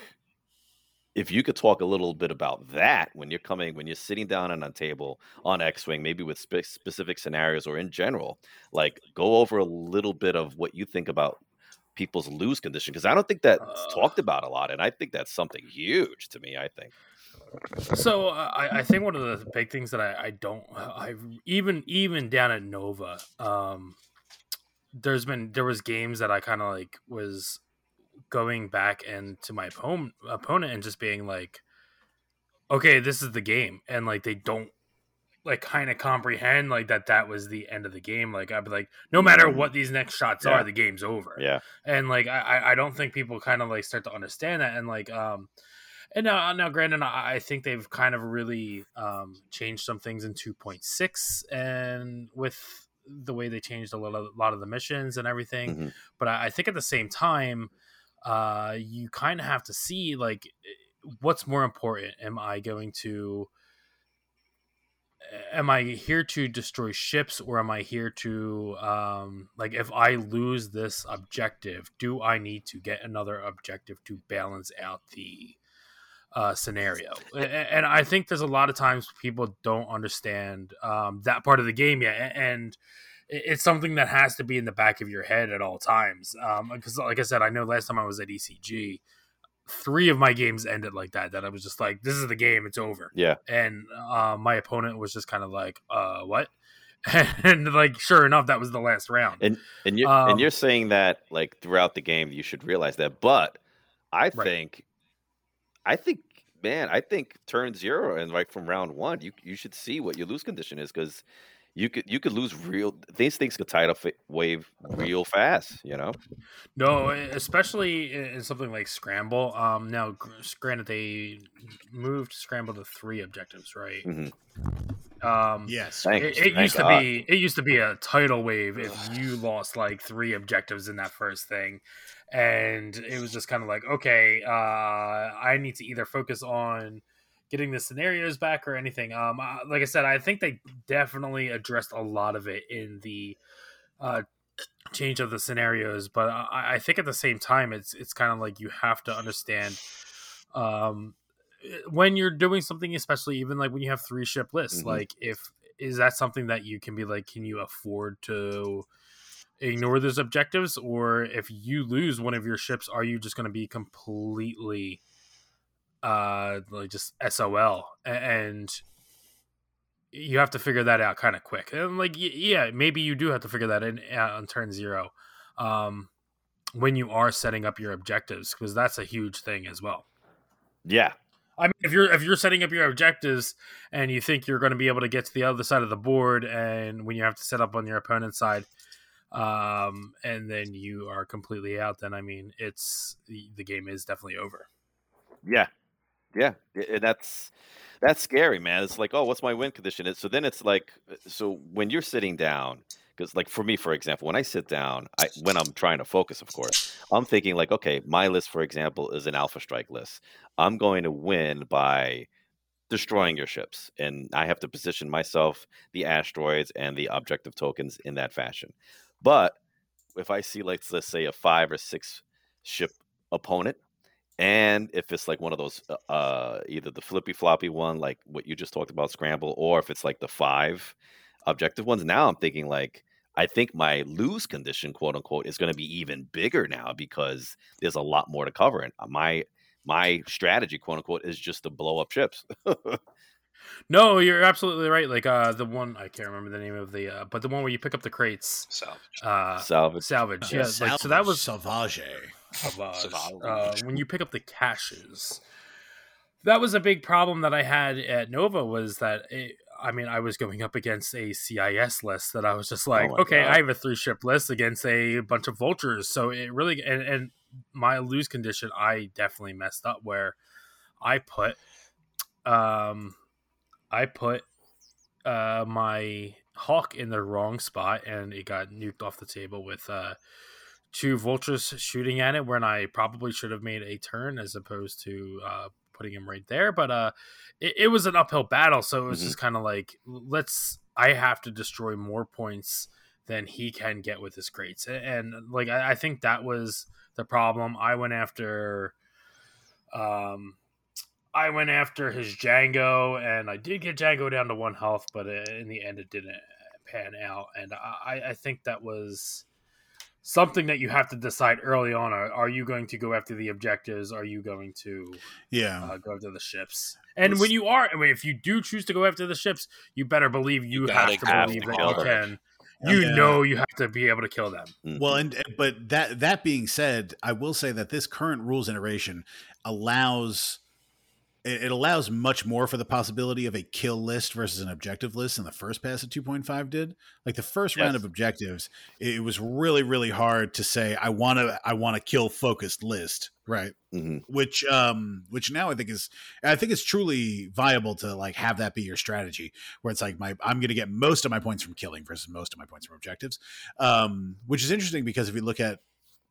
Speaker 3: if you could talk a little bit about that when you're coming, when you're sitting down on a table on X-wing, maybe with spe- specific scenarios or in general, like go over a little bit of what you think about people's lose condition because I don't think that's
Speaker 5: Uh.
Speaker 3: talked about a lot, and I think that's something huge to me. I think.
Speaker 5: So uh, I, I think one of the big things that I, I don't I even even down at Nova, um, there's been there was games that I kind of like was going back and to my opponent opponent and just being like, okay, this is the game, and like they don't like kind of comprehend like that that was the end of the game. Like I'd be like, no matter what these next shots
Speaker 3: Yeah.
Speaker 5: are, the game's over
Speaker 3: Yeah.
Speaker 5: and like I, I- don't think people kind of like start to understand that and like um and now now granted I, I think they've kind of really um changed some things in 2.6 and with the way they changed a lot of, a lot of the missions and everything
Speaker 3: Mhm.
Speaker 5: but I, I think at the same time uh you kind of have to see like what's more important am i going to am i here to destroy ships or am i here to um like if i lose this objective do i need to get another objective to balance out the uh scenario? And i think there's a lot of times people don't understand um that part of the game yet and it's something that has to be in the back of your head at all times um because like i said i know last time i was at ecg three of my games ended like that that i was just like this is the game it's over
Speaker 3: Yeah.
Speaker 5: and uh, my opponent was just kind of like uh what and like sure enough that was the last round
Speaker 3: And and you
Speaker 5: Um,
Speaker 3: and you're saying that like throughout the game you should realize that, but I
Speaker 5: Right.
Speaker 3: think, I think, man, I think turn zero and like from round one, you you should see what your lose condition is because you could you could lose real these things could tide up wave real fast, you know.
Speaker 5: No, e, especially in in something like Scramble. Um, now, granted, they moved Scramble to three objectives, right?
Speaker 3: Mhm.
Speaker 5: Um,
Speaker 2: Yes.
Speaker 3: Thank
Speaker 5: it, it
Speaker 3: Thank
Speaker 5: used to be it used to be a tidal wave if you lost like three objectives in that first thing and it was just kind of like okay uh i need to either focus on getting the scenarios back or anything um uh, like i said i think they definitely addressed a lot of it in the uh change of the scenarios but i, I think at the same time it's it's kind of like you have to understand um when you're doing something especially even like when you have three ship lists
Speaker 3: Mhm.
Speaker 5: like if is that something that you can be like can you afford to ignore those objectives or if you lose one of your ships are you just going to be completely uh like just sol and you have to figure that out kind of quick and like yeah maybe you do have to figure that in on turn zero um when you are setting up your objectives because that's a huge thing as well
Speaker 3: Yeah.
Speaker 5: I mean, if you're if you're setting up your objectives and you think you're going to be able to get to the other side of the board, and when you have to set up on your opponent's side, um, and then you are completely out, then I mean, it's the, the game is definitely over.
Speaker 3: Yeah, yeah, and that's that's scary, man. It's like, oh, what's my win condition? So then it's like, uh, so when you're sitting down, because like for me, for example, when I sit down, I when I'm trying to focus, of course, I'm thinking like, okay, my list, for example, is an Alpha Strike list. I'm going to win by destroying your ships, and I have to position myself, the asteroids, and the objective tokens in that fashion. But if I see, like, let's say, a five or six ship opponent and if it's like one of those uh, uh either the flippy floppy one like what you just talked about scramble or if it's like the five objective ones now i'm thinking like i think my lose condition quote unquote is going to be even bigger now because there's a lot more to cover and my my strategy quote unquote is just to blow up ships
Speaker 5: No, you're absolutely right. Like uh, the one I can't remember the name of the, uh, but the one where you pick up the crates,
Speaker 4: Salvage.
Speaker 5: uh,
Speaker 3: salvage
Speaker 5: salvage. Yeah, like so that was
Speaker 2: Sauvage.
Speaker 5: Savage.
Speaker 4: Savage.
Speaker 5: Uh, when you pick up the caches, that was a big problem that I had at Nova. Was that it, I mean I was going up against a CIS list that I was just like,
Speaker 3: my
Speaker 5: okay,
Speaker 3: God.
Speaker 5: I have a three ship list against a bunch of vultures, so it really and, and my lose condition, I definitely messed up where I put, um, I put uh my hawk in the wrong spot and it got nuked off the table with uh two vultures shooting at it when I probably should have made a turn as opposed to uh, putting him right there. But uh, it, it was an uphill battle, so it was
Speaker 3: Mhm.
Speaker 5: just kind of like let's. I have to destroy more points than he can get with his crates, and, and like I, I think that was the problem. I went after. Um, I went after his Django, and I did get Django down to one health, but uh, in the end, it didn't pan out. And I, I think that was something that you have to decide early on. Are, are you going to go after the objectives? Are you going to
Speaker 2: Yeah.
Speaker 5: uh, go after the ships? And when you are, I mean, if you do choose to go after the ships, you better believe you,
Speaker 4: You
Speaker 5: have
Speaker 4: gotta
Speaker 3: have
Speaker 5: believe
Speaker 3: to
Speaker 5: that you
Speaker 3: them.
Speaker 5: can. You
Speaker 2: Yeah.
Speaker 5: know you have to be able to kill them.
Speaker 3: Mhm.
Speaker 2: Well, and but that that being said, I will say that this current rules iteration allows it, it allows much more for the possibility of a kill list versus an objective list than the first pass of 2.5 did. Like the first round of objectives, it was really really hard to say I want to I want to kill focused list, right?
Speaker 3: Mhm.
Speaker 2: which um which now i think is i think it's truly viable to like have that be your strategy where it's like my i'm gonna get most of my points from killing versus most of my points from objectives um which is interesting because if you look at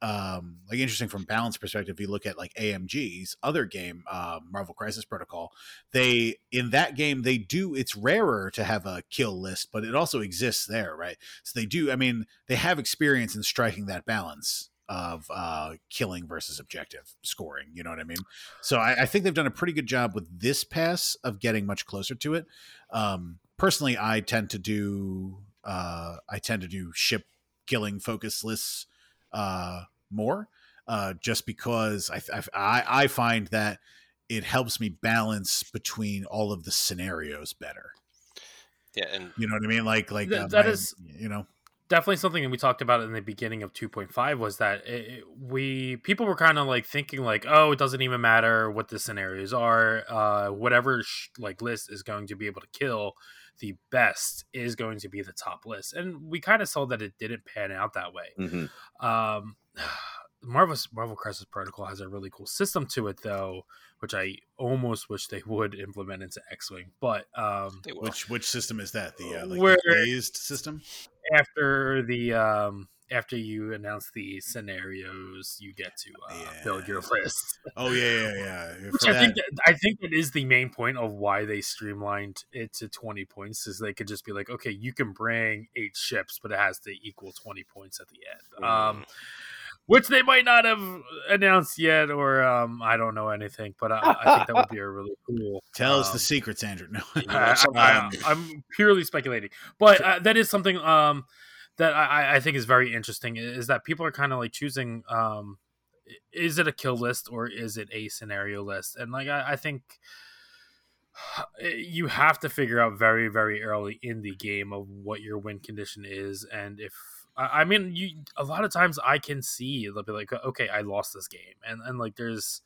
Speaker 2: um like interesting from balance perspective if you look at like amg's other game um marvel crisis protocol they in that game they do it's rarer to have a kill list but it also exists there right? So they do i mean they have experience in striking that balance of uh killing versus objective scoring you know what i mean? So I, I think they've done a pretty good job with this pass of getting much closer to it. Um personally i tend to do uh i tend to do ship killing focus lists uh more uh just because i i i find that it helps me balance between all of the scenarios better.
Speaker 4: Yeah, and
Speaker 2: you know what i mean? Like like
Speaker 5: Th-
Speaker 2: uh,
Speaker 5: that
Speaker 2: my-
Speaker 5: is-
Speaker 2: you know?
Speaker 5: definitely something that we talked about in the beginning of 2.5 was that it, it- we people were kind of like thinking like oh it doesn't even matter what the scenarios are uh whatever sh- like list is going to be able to kill the best is going to be the top list. And we kind of saw that it didn't pan out that way.
Speaker 3: Mhm.
Speaker 5: um Marvel Marvel Crisis Protocol has a really cool system to it though, which I almost wish they would implement into X Wing. But um,
Speaker 2: Which which system is that? The uh, like
Speaker 5: Where-
Speaker 2: the phased system?
Speaker 5: after the um, after you announce the scenarios, you get to uh, build your list.
Speaker 2: Oh yeah, yeah, yeah.
Speaker 5: Which
Speaker 2: For
Speaker 5: I think
Speaker 2: that-
Speaker 5: that, I think that is the main point of why they streamlined it to twenty points is they could just be like, okay, you can bring eight ships, but it has to equal twenty points at the end. Um, which they might not have announced yet, or um, I don't know anything, but I, I think that would be a really cool.
Speaker 2: Tell us
Speaker 5: um,
Speaker 2: the secrets, Andrew. No.
Speaker 5: I, am purely speculating, but uh, that is something um, that I, I think is very interesting. Is that people are kind of like choosing: um, is it a kill list or is it a scenario list? And like I, I think you have to figure out very, very early in the game of what your win condition is, and if I I mean, you a lot of times I can see they'll be like, okay, I lost this game, and and like there's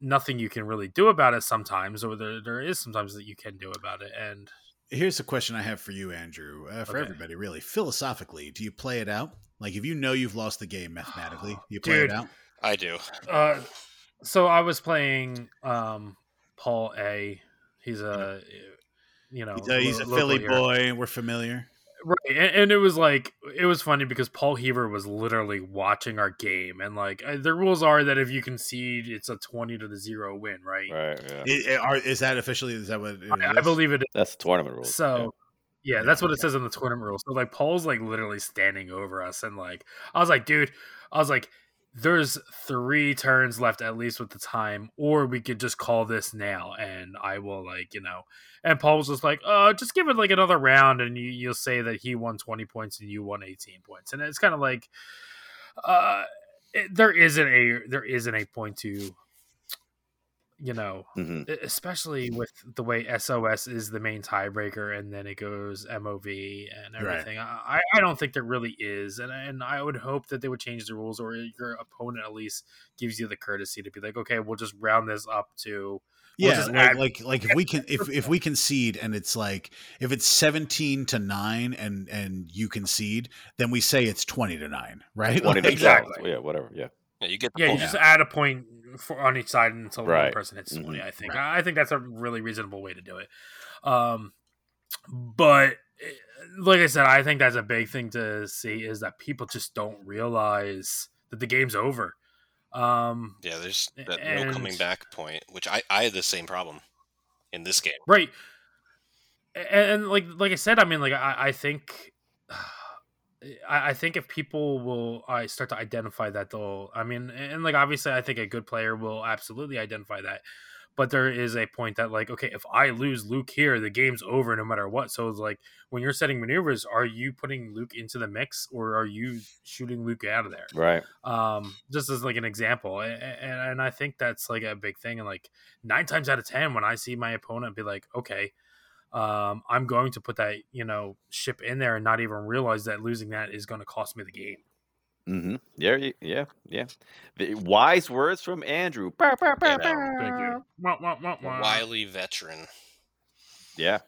Speaker 5: nothing you can really do about it sometimes, or there there is sometimes that you can do about it, and
Speaker 2: Here's a question I have for you, Andrew. Uh, for
Speaker 5: Okay.
Speaker 2: everybody, really. Philosophically, do you play it out? Like, if you know you've lost the game mathematically, you play
Speaker 5: Dude.
Speaker 2: it out.
Speaker 4: I do.
Speaker 5: Uh, so I was playing um, Paul A. He's a, you know,
Speaker 2: He's a, he's a Philly
Speaker 5: here.
Speaker 2: boy. We're familiar.
Speaker 5: Right? And, and it was like it was funny because Paul Heaver was literally watching our game, and like the rules are that if you concede, it's a twenty to the zero win, right?
Speaker 3: Right. Yeah.
Speaker 2: I- I- are, is that officially? Is that what? It
Speaker 5: I, I believe it.
Speaker 3: That's the tournament rules.
Speaker 5: So. Yeah, that's what it says in the tournament rules. So like Paul's like literally standing over us and like I was like, dude, I was like, there's three turns left at least with the time, or we could just call this now and I will like, you know. And Paul was just like, uh, just give it like another round and you you'll say that he won twenty points and you won eighteen points. And it's kind of like uh it, there isn't a there isn't a point to you know
Speaker 3: hmm
Speaker 5: E- especially with the way SOS is the main tiebreaker, and then it goes MOV and
Speaker 2: Right.
Speaker 5: everything. I, I don't think there really is, and and I would hope that they would change the rules, or your opponent at least gives you the courtesy to be like, okay, we'll just round this up to We'll
Speaker 2: Yeah, like,
Speaker 5: add-
Speaker 2: like like if we can if if we concede and it's like if it's seventeen to nine and and you concede, then we say it's twenty to nine, right?
Speaker 3: Twenty to
Speaker 2: Like-
Speaker 5: Exactly.
Speaker 3: Yeah. Whatever. Yeah.
Speaker 4: Yeah, you get the
Speaker 5: yeah, you
Speaker 4: point.
Speaker 5: just add a point for on each side until one
Speaker 3: Right.
Speaker 5: person hits 20
Speaker 3: Mhm.
Speaker 5: I think
Speaker 2: Right.
Speaker 5: I I think that's a really reasonable way to do it. Um, but like I said, I think that's a big thing to see is that people just don't realize that the game's over. Um,
Speaker 4: Yeah, there's that no coming back point, which I, I had the same problem in this game.
Speaker 5: right and, and like like i said i mean like i, I think I, I think if people will I start to identify that they'll I mean and like obviously I think a good player will absolutely identify that but there is a point that like okay if I lose Luke here the game's over no matter what so it's like when you're setting maneuvers are you putting Luke into the mix or are you shooting Luke out of there
Speaker 3: Right.
Speaker 5: um just as like an example and, and and i think that's like a big thing and like nine times out of ten when i see my opponent be like okay um i'm going to put that you know ship in there and not even realize that losing that is going to cost me the game
Speaker 3: Mm-hmm. Yeah. Yeah. Yeah. The wise words from Andrew. Bow, bow, bow,
Speaker 4: Yeah,
Speaker 5: thank you Wah, wah, wah, wah.
Speaker 4: wily veteran.
Speaker 3: Yeah.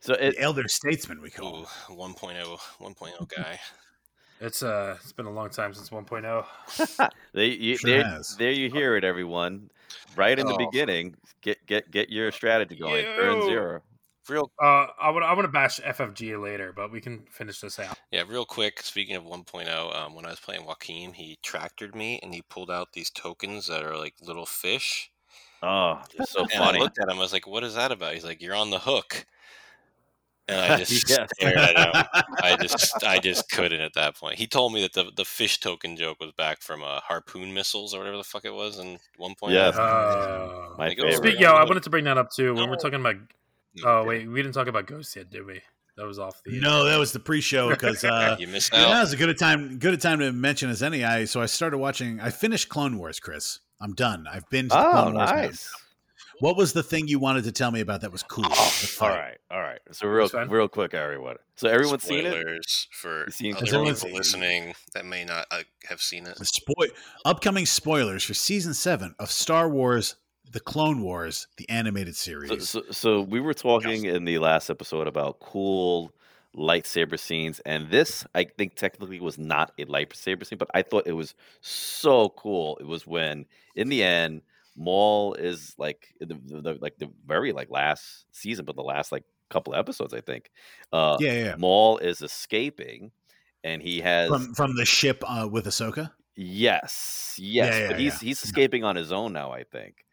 Speaker 3: So it,
Speaker 2: The elder statesman, we call
Speaker 4: Ooh,
Speaker 2: him.
Speaker 4: 1.0, 1.0 guy.
Speaker 5: it's uh it's been a long time since 1.0
Speaker 3: they, you,
Speaker 2: Sure
Speaker 3: there, there you hear it, everyone. Right in the
Speaker 4: Oh.
Speaker 3: beginning, get get get your strategy going. Turn
Speaker 5: Yo.
Speaker 3: zero.
Speaker 4: Real,
Speaker 5: uh i want i want to bash ffg later but we can finish this out
Speaker 4: yeah, real quick. Speaking of 1.0, um, when I was playing Joaquin, he tractored me and he pulled out these tokens that are like little fish.
Speaker 3: Oh, it's so
Speaker 4: And
Speaker 3: funny.
Speaker 4: I looked at him. I was like, "What is that about?" He's like, "You're on the hook." And I just
Speaker 3: Yes.
Speaker 4: stared at him. I just, I just couldn't at that point. He told me that the the fish token joke was back from uh, harpoon missiles or whatever the fuck it was in 1.0.
Speaker 3: Yes.
Speaker 5: uh,
Speaker 3: My
Speaker 4: Like, oh,
Speaker 3: favorite.
Speaker 5: Speak, yo, I wanted to bring that up too. When we're talking about,
Speaker 4: No,
Speaker 5: oh wait, we didn't talk about Ghost yet, did we? That was off the.
Speaker 2: No, that was the pre-show because uh,
Speaker 4: you missed
Speaker 2: yeah,
Speaker 4: out.
Speaker 2: now's a good a time good a time to mention as any. I so I started watching. I finished Clone Wars, Chris. I'm done. I've been to
Speaker 3: Oh,
Speaker 2: Clone Wars. now.
Speaker 3: nice.
Speaker 2: What was the thing you wanted to tell me about that was cool? The
Speaker 3: All
Speaker 2: fight.
Speaker 3: right, all right. So real, real quick, everyone. So everyone's seen it.
Speaker 4: Spoilers for
Speaker 3: You seen-
Speaker 4: other
Speaker 2: Has everyone
Speaker 4: people
Speaker 2: seen-
Speaker 4: listening that may not uh, have seen it.
Speaker 2: The Spoil upcoming spoilers for season seven of Star Wars: The Clone Wars, the animated series.
Speaker 3: so, so we were talking in the last episode about cool lightsaber scenes, and this I think technically was not a lightsaber scene, but I thought it was so cool. It was when in the end Maul is like the, the, like the very like last season, but the last like couple episodes, I think. Uh,
Speaker 2: Yeah, yeah. yeah.
Speaker 3: Maul is escaping, and he has
Speaker 2: From from the ship uh, with Ahsoka.
Speaker 3: yes, yes,
Speaker 2: yeah,
Speaker 3: but he's
Speaker 2: yeah.
Speaker 3: he's escaping on his own now, I think.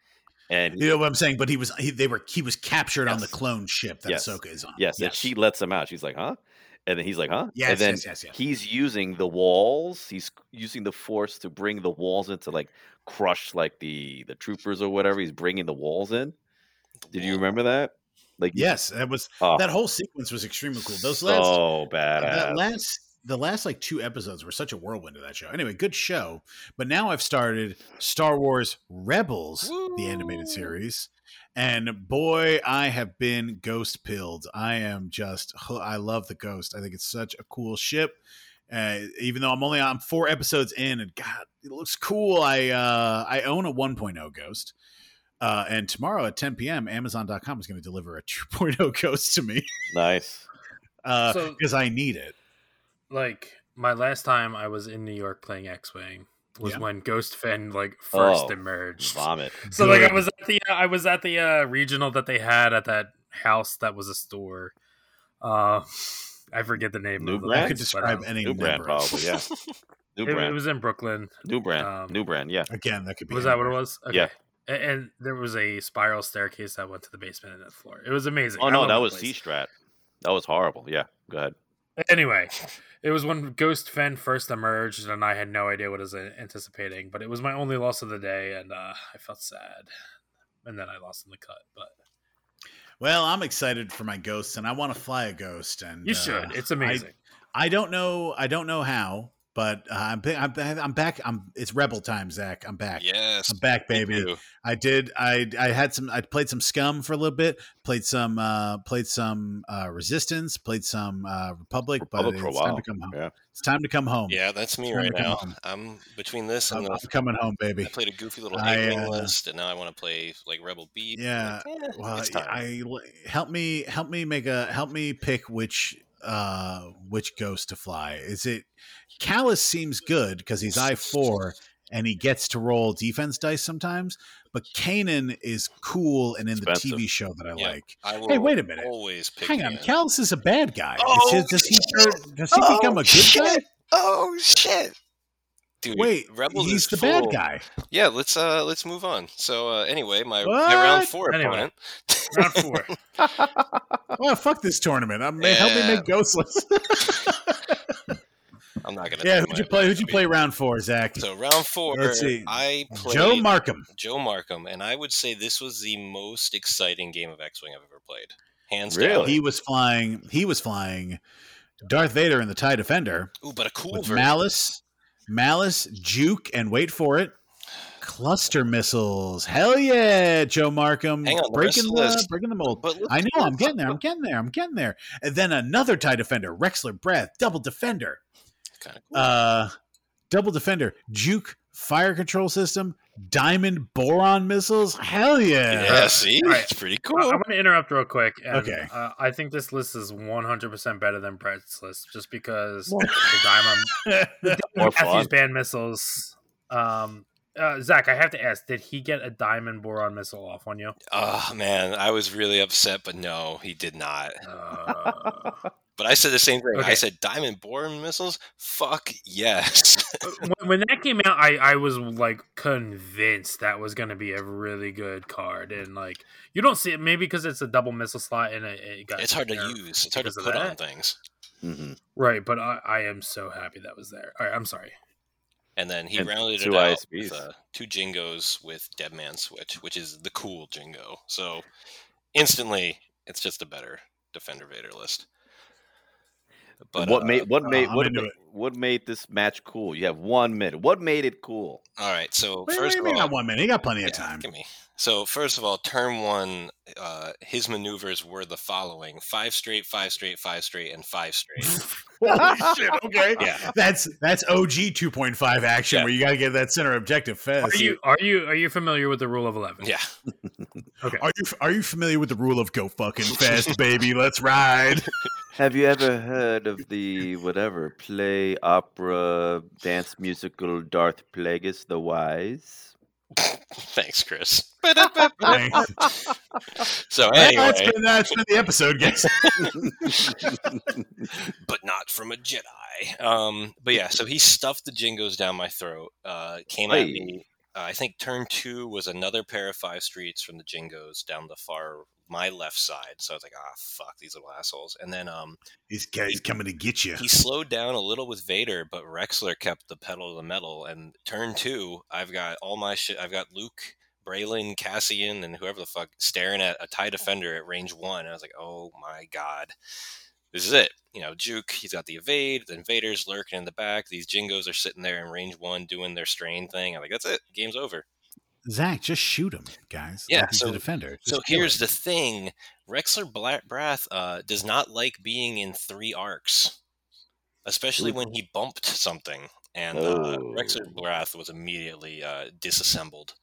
Speaker 3: And
Speaker 2: You know what I'm saying? But he was he, they were he was captured on the clone ship that
Speaker 3: Yes.
Speaker 2: Ahsoka is on.
Speaker 3: Yes, and she lets him out. She's like, "Huh?" And then he's like, "Huh?"
Speaker 2: Yes,
Speaker 3: and then
Speaker 2: yes, yes, yes.
Speaker 3: he's using the walls. He's using the force to bring the walls in to like crush like the the troopers or whatever. He's bringing the walls in. Did you remember that? Like,
Speaker 2: Yes, that was
Speaker 3: oh,
Speaker 2: that whole sequence was extremely cool. Those last
Speaker 3: so badass.
Speaker 2: that last the last like two episodes were such a whirlwind of that show. Anyway, good show. But now I've started Star Wars Rebels, the animated series. And boy, I have been ghost pilled. I am just I love the ghost. I think it's such a cool ship. Uh, even though I'm only on four episodes in, and God, it looks cool. I uh, I own a 1.0 Ghost, uh, and tomorrow at 10 p.m., Amazon.com is going to deliver a 2.0 Ghost to me
Speaker 3: nice.
Speaker 2: because
Speaker 5: So-
Speaker 2: I need it.
Speaker 5: Like my last time I was in New York playing X Wing was
Speaker 2: Yeah.
Speaker 5: when Ghost Fenn like first
Speaker 3: Oh,
Speaker 5: emerged.
Speaker 3: Vomit.
Speaker 5: So like I was at the I was at the uh, regional that they had at that house that was a store. Uh, I forget the name.
Speaker 3: New
Speaker 5: of
Speaker 3: brand?
Speaker 2: I could describe
Speaker 5: um,
Speaker 2: any
Speaker 3: New brand,
Speaker 2: number
Speaker 3: probably. Yeah. New
Speaker 5: It, it was in Brooklyn.
Speaker 3: New brand.
Speaker 5: um,
Speaker 3: New brand. Yeah.
Speaker 2: Again, that could be.
Speaker 5: Was that what it
Speaker 2: anywhere.
Speaker 5: was?
Speaker 3: Yeah.
Speaker 5: A- And, there was a spiral staircase that went to the basement and that floor. It was amazing.
Speaker 3: Oh
Speaker 5: I
Speaker 3: no, that was. C Strat. That was horrible. Yeah. Go ahead.
Speaker 5: Anyway, it was when Ghost Fenn first emerged, and I had no idea what I was anticipating. But it was my only loss of the day, and uh, I felt sad. And then I lost in the cut. But
Speaker 2: Well, I'm excited for my ghosts, and I want to fly a ghost. And
Speaker 5: you
Speaker 2: uh,
Speaker 5: should. It's
Speaker 2: I-
Speaker 5: amazing.
Speaker 2: I don't know. I don't know how, but uh, I'm, I'm I'm back. I'm. It's rebel time, Zach. I'm back.
Speaker 4: Yes,
Speaker 2: I'm back, baby. I did. I I had some. I played some Scum for a little bit. Played some. uh Played some uh Resistance. Played some uh Republic.
Speaker 3: Republic
Speaker 2: but
Speaker 3: for a
Speaker 2: it's time to come home.
Speaker 3: Yeah.
Speaker 2: It's time to come home.
Speaker 4: Yeah, that's me right now.
Speaker 2: home.
Speaker 4: I'm between this and
Speaker 2: I'm,
Speaker 4: the,
Speaker 2: I'm coming home, baby.
Speaker 4: I played a goofy little
Speaker 2: I,
Speaker 4: A-wing
Speaker 2: uh,
Speaker 4: list, and now I want to play like Rebel Beat.
Speaker 2: Yeah,
Speaker 4: like, eh,
Speaker 2: Well,
Speaker 4: it's time.
Speaker 2: I help me help me make a help me pick which uh which ghost to fly. Is it Kallus seems good because he's I four and he gets to roll defense dice sometimes, but Kanan is cool and in
Speaker 3: Expensive.
Speaker 2: the TV show that I
Speaker 4: Yeah.
Speaker 2: like.
Speaker 4: I will
Speaker 2: Hey, wait a minute.
Speaker 4: Always pick
Speaker 2: Hang on, Kallus is a bad guy. Is
Speaker 4: Oh,
Speaker 2: his- does he does he
Speaker 4: Oh,
Speaker 2: become a good
Speaker 4: shit.
Speaker 2: guy?
Speaker 4: Oh shit! Dude,
Speaker 2: Wait,
Speaker 4: Rebels
Speaker 2: he's
Speaker 4: is
Speaker 2: the bad guy.
Speaker 4: Yeah, let's uh let's move on. So uh anyway, my, my round four
Speaker 5: Anyway.
Speaker 4: opponent.
Speaker 5: Round four.
Speaker 2: Well, fuck this tournament. I'm help me make ghost lists.
Speaker 4: I'm not gonna.
Speaker 2: yeah, who'd you play? Who'd you play round four, Zach?
Speaker 4: So round four,
Speaker 2: Let's see.
Speaker 4: I played
Speaker 2: Joe Markham.
Speaker 4: Joe Markham, and I would say this was the most exciting game of X-wing I've ever played, hands
Speaker 3: Really?
Speaker 4: down.
Speaker 2: He was flying. He was flying Darth Vader in the Tie Defender
Speaker 4: Ooh, but a cool
Speaker 2: with
Speaker 4: version.
Speaker 2: Malice, Malice, Juke, and wait for it, cluster missiles. Hell yeah, Joe Markham,
Speaker 4: Hang on,
Speaker 2: breaking
Speaker 4: the
Speaker 2: the breaking the mold.
Speaker 4: But
Speaker 2: I know. I'm getting there. I'm getting there. I'm getting there. And then another Tie Defender, Rexler Brath, double Defender,
Speaker 4: Kind of cool.
Speaker 2: uh, double Defender, Juke fire control system, Diamond boron missiles. Hell yeah!
Speaker 4: yeah, see,
Speaker 5: All right.
Speaker 4: it's pretty
Speaker 5: I-
Speaker 4: cool.
Speaker 5: I'm going to interrupt real quick. And,
Speaker 2: Okay.
Speaker 5: Uh, I think this list is 100% better than Brett's list just because
Speaker 2: Well-
Speaker 5: the Diamond
Speaker 3: More
Speaker 5: Matthews band missiles. Um, uh, Zach, I have to ask: Did he get a diamond boron missile off on you?
Speaker 4: Oh man, I was really upset, but no, he did not.
Speaker 5: Uh,
Speaker 4: But I said the same thing. I said diamond boron missiles. Fuck yes.
Speaker 5: when, when that came out, I, I was like convinced that was going to be a really good card, and like you don't see it maybe because it's a double missile slot and it, it got
Speaker 4: it's hard to use. It's hard to put on
Speaker 5: that.
Speaker 4: things.
Speaker 3: hmm
Speaker 5: right? But I, I am so happy that was there. All right, I'm sorry.
Speaker 4: And then he
Speaker 3: And
Speaker 4: rounded it out
Speaker 3: ISBs.
Speaker 4: with uh, two Jingos with Dead Man Switch, which is the cool Jingo. So instantly, it's just a better Defender Vader list. But
Speaker 3: what
Speaker 4: uh,
Speaker 3: made what
Speaker 2: uh,
Speaker 3: made
Speaker 2: I'm
Speaker 3: what,
Speaker 2: into
Speaker 3: ma-
Speaker 2: it.
Speaker 3: what made this match cool? You have one minute. What made it cool?
Speaker 4: all right. So
Speaker 2: Wait,
Speaker 4: first
Speaker 2: wait,
Speaker 4: of
Speaker 2: wait,
Speaker 4: all,
Speaker 2: not one minute. He got plenty of time.
Speaker 4: Give me. So first of all, turn one, uh, his maneuvers were the following: five straight, five straight, five straight, and five straight.
Speaker 2: Holy shit! Okay,
Speaker 4: Yeah.
Speaker 2: that's that's OG 2.5 action
Speaker 4: Yeah.
Speaker 2: where you got to get that center objective fast.
Speaker 5: Are you are you are you familiar with the rule of eleven?
Speaker 4: Yeah.
Speaker 5: Okay.
Speaker 2: Are you are you familiar with the rule of go fucking fast, baby? Let's ride.
Speaker 3: Have you ever heard of the whatever play, opera, dance musical Darth Plagueis the Wise?
Speaker 4: Thanks, Chris.
Speaker 2: Thanks.
Speaker 4: So
Speaker 2: That's
Speaker 4: anyway,
Speaker 2: been that's been the episode, guys.
Speaker 4: but not from a Jedi. Um, but yeah, so he stuffed the jingos down my throat. Uh, came at me. Uh, I think turn two was another pair of five streets from the jingos down the far my left side. So I was like, ah, fuck these little assholes. And then um,
Speaker 2: He's he's coming to get you.
Speaker 4: he slowed down a little with Vader, but Rexler kept the pedal to the metal. And turn two, I've got all my shit. I've got Luke, Braylen, Cassian, and whoever the fuck staring at a tie defender at range one. And I was like, oh my god, this is it. You know, Juke, he's got the evade. the invaders lurking in the back. These Jingos are sitting there in range one doing their strain thing. I'm like, that's it. Game's over.
Speaker 2: Zach, just shoot him, guys.
Speaker 4: Yeah,
Speaker 2: Like he's
Speaker 4: so-
Speaker 2: a defender.
Speaker 4: So
Speaker 2: Just kill
Speaker 4: here's
Speaker 2: him.
Speaker 4: the thing: Rexler Bla- Brath uh, does not like being in three arcs, especially
Speaker 3: Ooh.
Speaker 4: when he bumped something. And uh,
Speaker 3: Oh.
Speaker 4: Rexler Brath was immediately uh, disassembled.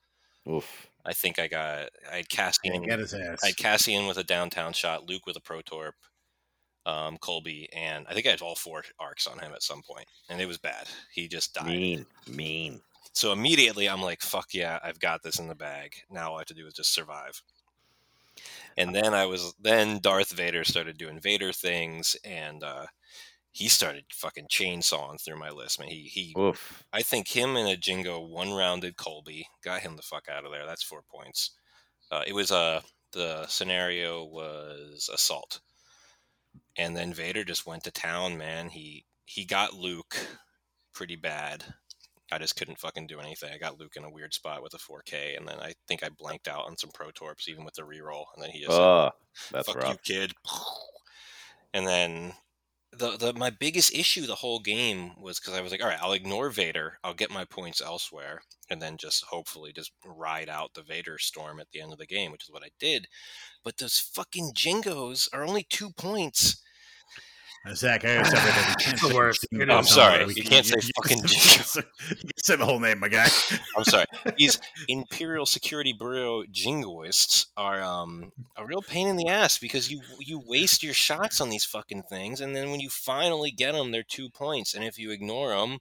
Speaker 3: Oof.
Speaker 4: I think I got I had
Speaker 2: Yeah,
Speaker 4: Cassian,
Speaker 2: get his ass.
Speaker 4: I had Cassian with a downtown shot, Luke with a protorp, um, Kullbee, and I think I had all four arcs on him at some point, and it was bad. He just died.
Speaker 3: Mean. Mean.
Speaker 4: So immediately I'm like, fuck yeah, I've got this in the bag. Now all I have to do is just survive. And then I was then Darth Vader started doing Vader things and uh he started fucking chainsawing through my list, man. He he
Speaker 3: Oof.
Speaker 4: I think him and a Jingo one rounded Kullbee, got him the fuck out of there. That's four points. Uh, it was uh the scenario was assault. And then Vader just went to town, man. He he got Luke pretty bad. I just couldn't fucking do anything. I got Luke in a weird spot with a 4K, and then I think I blanked out on some Pro Torps, even with the reroll. And then he just said,
Speaker 3: Oh, that's
Speaker 4: fuck
Speaker 3: rough.
Speaker 4: you, kid. And then the the my biggest issue the whole game was because I was like, all right, I'll ignore Vader, I'll get my points elsewhere, and then just hopefully just ride out the Vader storm at the end of the game, which is what I did. But those fucking Jingos are only two points.
Speaker 2: Uh, Zach, I gotta stop right there. We can't
Speaker 5: The worst.
Speaker 4: I'm sorry, you can't say fucking Jingo.
Speaker 2: You can say the whole name, my guy.
Speaker 4: I'm sorry. These Imperial Security Bureau jingoists are um a real pain in the ass because you you waste your shots on these fucking things, and then when you finally get them, they're two points, and if you ignore them,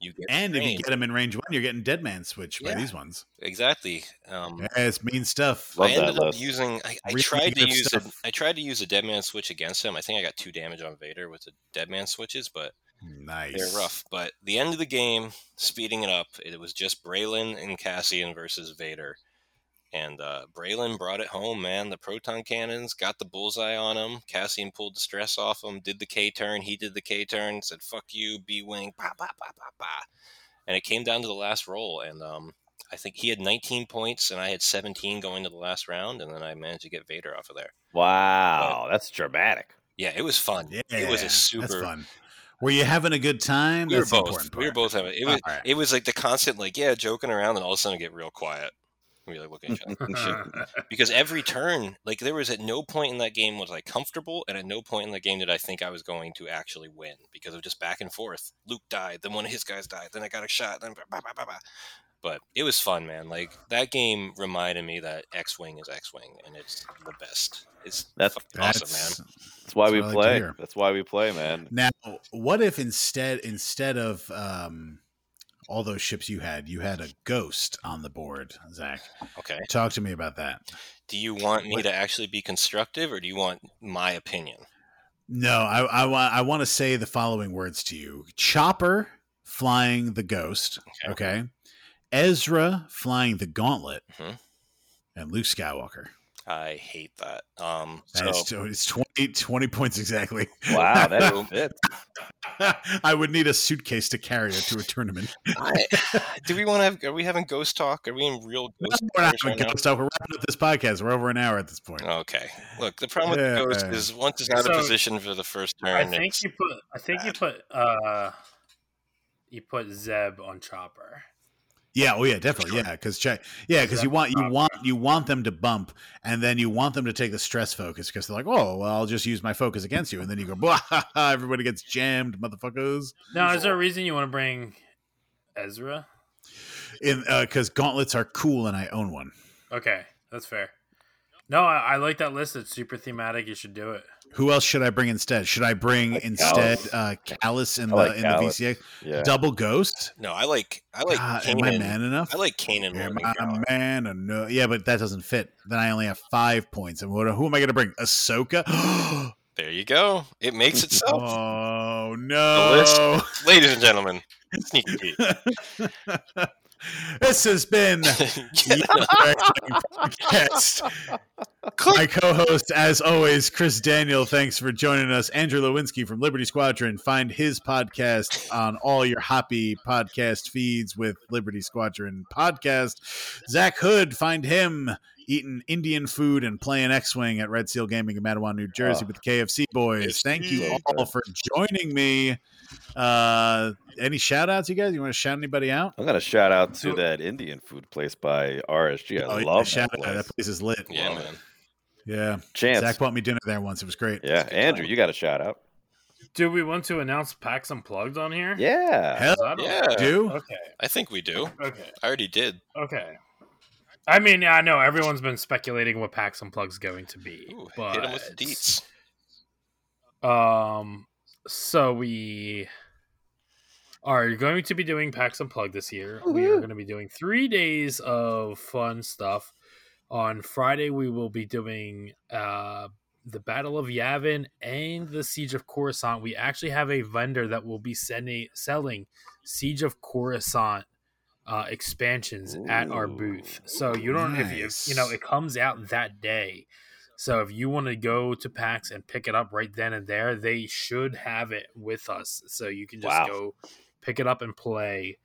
Speaker 4: you get
Speaker 2: And if you get him in range one, you're getting dead man switch by these ones.
Speaker 4: exactly. Um,
Speaker 2: Yeah, it's mean stuff.
Speaker 3: Love
Speaker 4: I
Speaker 3: that
Speaker 4: ended up
Speaker 3: list.
Speaker 4: using. I, I
Speaker 2: Really
Speaker 4: tried to use. A,
Speaker 2: stuff.
Speaker 4: I tried to use a dead man switch against him. I think I got two damage on Vader with the dead man switches, but
Speaker 2: Nice.
Speaker 4: they're rough. But the end of the game, speeding it up, it was just Braylen and Cassian versus Vader. And uh, Braylen brought it home, man. The proton cannons got the bullseye on him. Cassian pulled the stress off him, did the K turn. He did the K turn, said, fuck you, B Wing, bah, bah, bah, bah, bah. And it came down to the last roll. And um, I think he had 19 points, and I had 17 going to the last round. And then I managed to get Vader off of there.
Speaker 3: Wow, that's dramatic.
Speaker 4: Yeah, it was fun.
Speaker 2: Yeah,
Speaker 4: it was a super.
Speaker 2: That's fun. Were you having a good time?
Speaker 4: we were
Speaker 2: That's the
Speaker 4: both we were both having it was
Speaker 2: All right.
Speaker 4: it was like the constant like yeah joking around and all of a sudden get real quiet we were like looking at each other because every turn like there was at no point in that game was I comfortable and at no point in the game did I think I was going to actually win because of just back and forth Luke died then one of his guys died then I got a shot then bah, bah, bah, bah. but it was fun man like that game reminded me that X-wing is X-wing and it's the best it's
Speaker 3: That's-
Speaker 4: fucking awesome man
Speaker 2: That's,
Speaker 3: That's why
Speaker 2: That's
Speaker 3: we
Speaker 2: what like
Speaker 3: play. That's why we play, man.
Speaker 2: Now, what if instead instead of um, all those ships you had, you had a ghost on the board, Zach?
Speaker 4: okay
Speaker 2: Talk to me about that.
Speaker 4: do you want me to actually be constructive or do you want my opinion
Speaker 2: No, I, I want I want to say the following words to you: Chopper flying the ghost,
Speaker 4: Okay.
Speaker 2: okay, Ezra flying the gauntlet,
Speaker 4: Mhm.
Speaker 2: and Luke Skywalker.
Speaker 4: I hate that. Um, so
Speaker 2: That's it's 20, 20 points exactly.
Speaker 3: Wow, that fits.
Speaker 2: I would need a suitcase to carry it to a tournament.
Speaker 4: I, do we want to have? Are we having ghost talk? Are we in real ghost
Speaker 2: We're not
Speaker 4: talk right
Speaker 2: doing
Speaker 4: now?
Speaker 2: ghost stuff. We're wrapping up this podcast. We're over an hour at this point.
Speaker 4: Okay. Look, the problem with the ghost
Speaker 2: Yeah.
Speaker 4: is once it's out of position for the first turn.
Speaker 5: I think you put. I think you put. uh You put Zeb on Chopper.
Speaker 2: Yeah, oh yeah, definitely. Yeah, because check. Yeah, because you want you uh, want you want them to bump, and then you want them to take the stress focus because they're like, oh, well, I'll just use my focus against you, and then you go, blah, everybody gets jammed, motherfuckers.
Speaker 5: Now, is there a reason you want to bring Ezra?
Speaker 2: In uh, because gauntlets are cool, and I own one.
Speaker 5: Okay, that's fair. No, I, I like that list. It's super thematic. You should do it.
Speaker 2: Who else should I bring instead? Should I bring
Speaker 3: Like
Speaker 2: instead
Speaker 3: Kallus.
Speaker 2: uh Kallus in
Speaker 3: I like
Speaker 2: the
Speaker 3: Kallus.
Speaker 2: in the VCA?
Speaker 3: Yeah.
Speaker 2: Double Ghost?
Speaker 4: No, I like I like
Speaker 2: God, am I man enough?
Speaker 4: I like Kanan more
Speaker 2: Am
Speaker 4: than
Speaker 2: I
Speaker 4: Gar.
Speaker 2: a man or no? Yeah, but that doesn't fit. Then I only have five points. And what? Who am I going to bring? Ahsoka?
Speaker 4: There you go. It makes itself,
Speaker 2: oh no!
Speaker 4: ladies and gentlemen. Sneaky Pete.
Speaker 2: this has been podcast. My co-host, as always, Chris Daniel. Thanks for joining us. Andrew Lewinski from Liberty Squadron. Find his podcast on all your hoppy podcast feeds with Liberty Squadron podcast. Zach Hood, find him eating Indian food and playing X-wing at Red Seal Gaming in Matawan, New Jersey,
Speaker 3: Oh.
Speaker 2: with the KFC boys. Thank you all for joining me. Uh, any shout outs, you guys? You want to shout anybody out?
Speaker 3: I'm gonna shout out to
Speaker 5: So-
Speaker 3: that Indian food place by RSG. I
Speaker 2: Oh, yeah,
Speaker 3: love
Speaker 2: shout
Speaker 3: that
Speaker 2: out.
Speaker 3: place.
Speaker 2: That place is lit.
Speaker 4: yeah, man.
Speaker 2: Yeah.
Speaker 3: Chance.
Speaker 2: Zach bought me dinner there once. It was great.
Speaker 3: yeah,
Speaker 4: good
Speaker 3: Andrew,
Speaker 4: time.
Speaker 3: you got a shout out.
Speaker 5: Do we want to announce PAX Unplugged on here?
Speaker 3: Yeah.
Speaker 2: Hell
Speaker 5: 'Cause I don't-
Speaker 4: Yeah.
Speaker 2: do.
Speaker 5: Okay.
Speaker 4: I think we do.
Speaker 5: Okay.
Speaker 4: I already did.
Speaker 5: Okay. I mean, I know everyone's been speculating what PAX Unplugged's going to be,
Speaker 4: Ooh,
Speaker 5: but
Speaker 4: hit him with the deets.
Speaker 5: Um, so we are going to be doing PAX Unplugged this year. We are going to be doing three days of fun stuff. On Friday, we will be doing uh, the Battle of Yavin and the Siege of Coruscant. We actually have a vendor that will be sending selling Siege of Coruscant uh, expansions at our booth. So you don't if you you know it comes out that day. So if you want to go to PAX and pick it up right then and there, they should have it with us. So you can just
Speaker 3: Wow.
Speaker 5: go pick it up and play.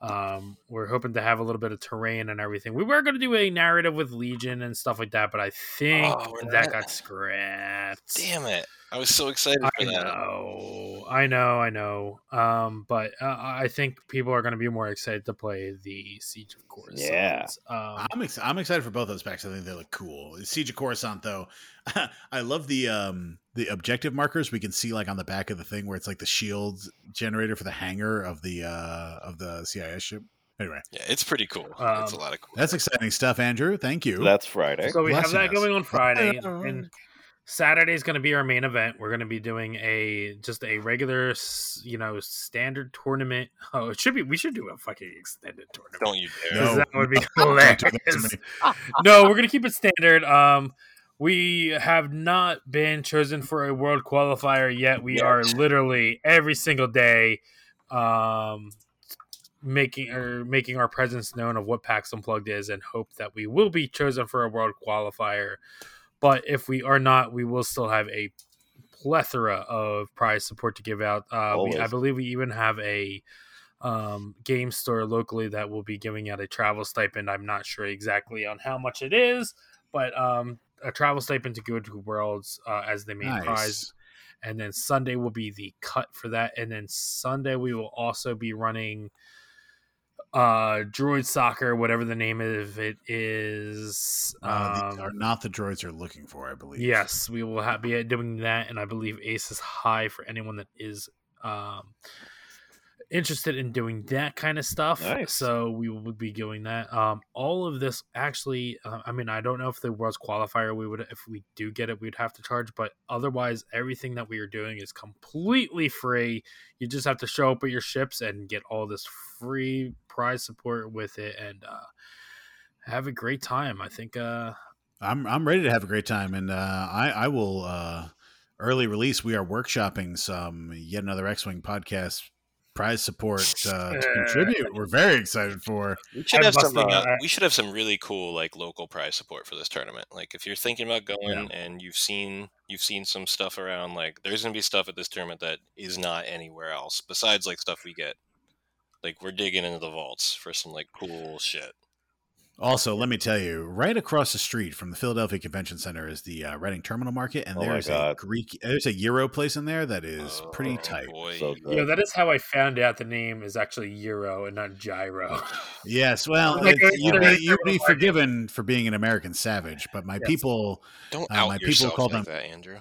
Speaker 5: Um, we're hoping to have a little bit of terrain and everything. We were going to do a narrative with Legion and stuff like that, but I think
Speaker 4: Oh,
Speaker 5: that got scrapped.
Speaker 4: Damn it! I was so excited
Speaker 5: I
Speaker 4: for that.
Speaker 5: know, I know, I know. Um, but uh, I think people are going to be more excited to play the Siege of Coruscant.
Speaker 3: Yeah.
Speaker 5: Um,
Speaker 2: I'm ex- I'm excited for both those packs. I think they look cool. Siege of Coruscant, though, I love the um the objective markers we can see like on the back of the thing where it's like the shield generator for the hangar of the uh of the CIS ship. Anyway,
Speaker 4: Yeah, it's pretty cool. it's a
Speaker 5: Um,
Speaker 4: lot of cool.
Speaker 2: that's exciting stuff, Andrew. Thank you.
Speaker 3: That's Friday.
Speaker 5: So we have that
Speaker 2: us.
Speaker 5: going on Friday, and Saturday's going to be our main event. We're going to be doing a just a regular, you know, standard tournament. Oh, it should be. We should do a fucking extended tournament.
Speaker 4: Don't you dare!
Speaker 2: No.
Speaker 5: that would be hilarious.
Speaker 2: do that to me.
Speaker 5: no, we're gonna keep it standard. Um, we have not been chosen for a world qualifier yet. We
Speaker 4: Yet.
Speaker 5: are literally every single day, um, making or making our presence known of what PAX Unplugged is, and hope that we will be chosen for a world qualifier. But if we are not, we will still have a plethora of prize support to give out. Uh, we, I believe we even have a um, game store locally that will be giving out a travel stipend. I'm not sure exactly on how much it is, but um, a travel stipend to go to Worlds uh, as the main prize. And then Sunday will be the cut for that. And then Sunday we will also be running uh droid soccer whatever the name of it is
Speaker 2: Uh,
Speaker 5: um,
Speaker 2: the, are not the droids you're looking for, I believe.
Speaker 5: Yes, we will ha- be doing that, and I believe Ace is high for anyone that is um, interested in doing that kind of stuff.
Speaker 3: Nice.
Speaker 5: So we will be doing that. Um, all of this actually, uh, I mean, I don't know if the world's qualifier we would, if we do get it, we'd have to charge, but otherwise, everything that we are doing is completely free. You just have to show up with your ships and get all this free prize support with it, and uh, have a great time. I think. Uh,
Speaker 2: I'm I'm ready to have a great time, and uh, I I will uh, early release. We are workshopping some yet another X-wing podcast prize support uh, to contribute. We're very excited for.
Speaker 4: We should have some. Uh, we should have some really cool like local prize support for this tournament. Like if you're thinking about going and you've seen you've seen some stuff around, like there's gonna be stuff at this tournament that is not anywhere else besides like stuff we get. Like we're digging into the vaults for some like cool shit.
Speaker 2: Also, let me tell you, right across the street from the Philadelphia Convention Center is the uh, Reading Terminal Market, and
Speaker 3: Oh
Speaker 2: there's a Greek, there's a Euro place in there that is pretty
Speaker 4: Oh,
Speaker 2: tight.
Speaker 4: boy.
Speaker 3: So
Speaker 5: You
Speaker 3: good.
Speaker 5: know, that is how I found out the name is actually Euro and not Gyro.
Speaker 2: Yes, well,
Speaker 5: Like,
Speaker 2: it's-
Speaker 5: it's
Speaker 2: you'd, be, you'd be forgiven for being an American savage, but my
Speaker 5: Yes.
Speaker 2: people,
Speaker 4: Don't
Speaker 2: Uh, my people call
Speaker 4: like
Speaker 2: them-
Speaker 4: that, Andrew.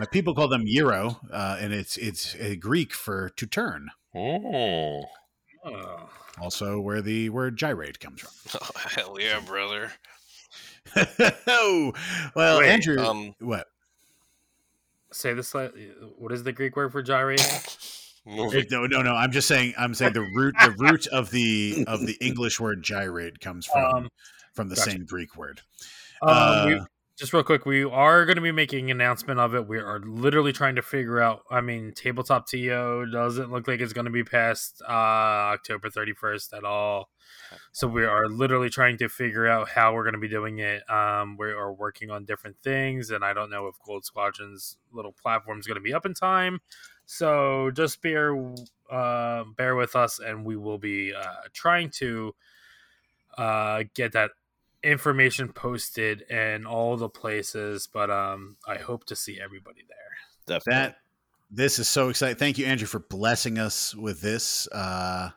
Speaker 2: my people call them Euro, uh, and it's it's a Greek for to turn.
Speaker 4: oh.
Speaker 5: Oh.
Speaker 2: Also, where the word gyrate comes from.
Speaker 4: oh, hell yeah, brother.
Speaker 2: oh, well,
Speaker 5: Wait,
Speaker 2: Andrew,
Speaker 4: Um,
Speaker 2: what?
Speaker 5: Say this. What is the Greek word for gyrate?
Speaker 2: It- no, no, no. I'm just saying. I'm saying the root, the root of the of the English word gyrate comes from
Speaker 5: Um,
Speaker 2: from the
Speaker 5: gotcha.
Speaker 2: same Greek word.
Speaker 5: Um,
Speaker 2: Uh,
Speaker 5: we, just real quick, we are going to be making an announcement of it. We are literally trying to figure out. I mean, tabletop TO doesn't look like it's going to be past uh, October 31st at all. So we are literally trying to figure out how we're going to be doing it. Um, we are working on different things, and I don't know if Gold Squadron's little platform is going to be up in time. So just bear uh, bear with us, and we will be uh, trying to uh, get that information posted in all the places. But um, I hope to see everybody there.
Speaker 3: Definitely.
Speaker 2: that this is so exciting. Thank you, Andrew, for blessing us with this uh,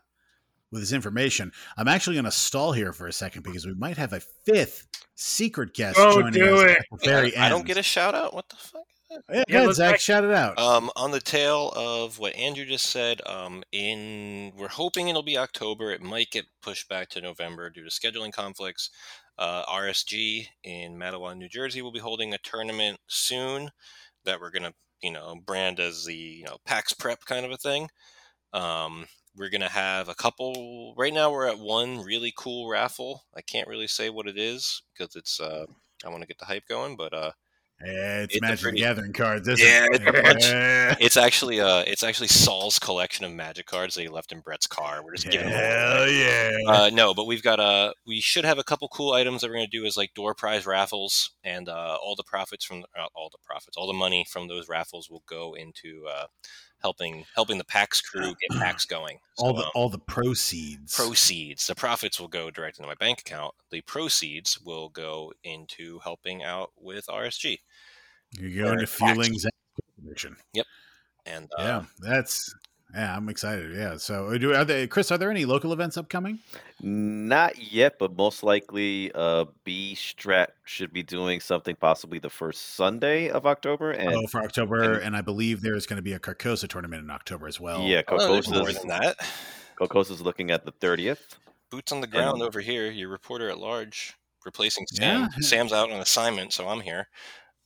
Speaker 2: with this information. I'm actually going to stall here for a second because we might have a fifth secret guest
Speaker 5: Oh,
Speaker 2: joining
Speaker 5: do
Speaker 2: us
Speaker 5: it.
Speaker 2: at the very
Speaker 4: I
Speaker 2: end.
Speaker 4: don't get a shout out. What the fuck?
Speaker 2: Yeah,
Speaker 5: Yeah,
Speaker 2: go ahead, Zach,
Speaker 5: back-
Speaker 2: shout it out.
Speaker 4: Um, on the tail of what Andrew just said, um, in we're hoping it'll be October. It might get pushed back to November due to scheduling conflicts. Uh, RSG in Matawan, New Jersey, will be holding a tournament soon that we're gonna, you know, brand as the you know PAX Prep kind of a thing. Um, we're gonna have a couple. Right now, we're at one really cool raffle. I can't really say what it is because it's. Uh, I want to get the hype going, but uh,
Speaker 2: Yeah, it's,
Speaker 4: it's
Speaker 2: Magic the
Speaker 4: pretty-
Speaker 2: Gathering cards.
Speaker 4: Yeah,
Speaker 2: it?
Speaker 4: it's.
Speaker 2: Yeah.
Speaker 4: It's actually uh it's actually Saul's collection of magic cards that he left in Brett's car. We're just giving them away.
Speaker 2: yeah!
Speaker 4: Uh, no, but we've got uh we should have a couple cool items that we're gonna do as like door prize raffles, and uh, all the profits from uh, all the profits, all the money from those raffles will go into uh, helping helping the PAX crew get PAX going.
Speaker 2: all the
Speaker 4: um,
Speaker 2: all the proceeds.
Speaker 4: proceeds, the profits will go direct into my bank account. The proceeds will go into helping out with RSG.
Speaker 2: You're going to feelings Zach's mission.
Speaker 4: And uh,
Speaker 2: Yeah, that's yeah. I'm excited. Yeah. So, uh, do are they, Chris? Are there any local events upcoming?
Speaker 3: Not yet, but most likely, uh, B Strat should be doing something possibly the first Sunday of October, and
Speaker 2: oh, for October,
Speaker 3: and-
Speaker 2: and I believe there's going to be a Carcosa tournament in October as well.
Speaker 3: yeah,
Speaker 4: oh, there's more
Speaker 3: Kokosa's
Speaker 4: than that.
Speaker 3: Kokosa's looking at the thirtieth.
Speaker 4: boots on the ground
Speaker 3: no.
Speaker 4: over here. Your reporter at large, replacing Sam.
Speaker 2: Yeah.
Speaker 4: Sam's out on assignment, so I'm here.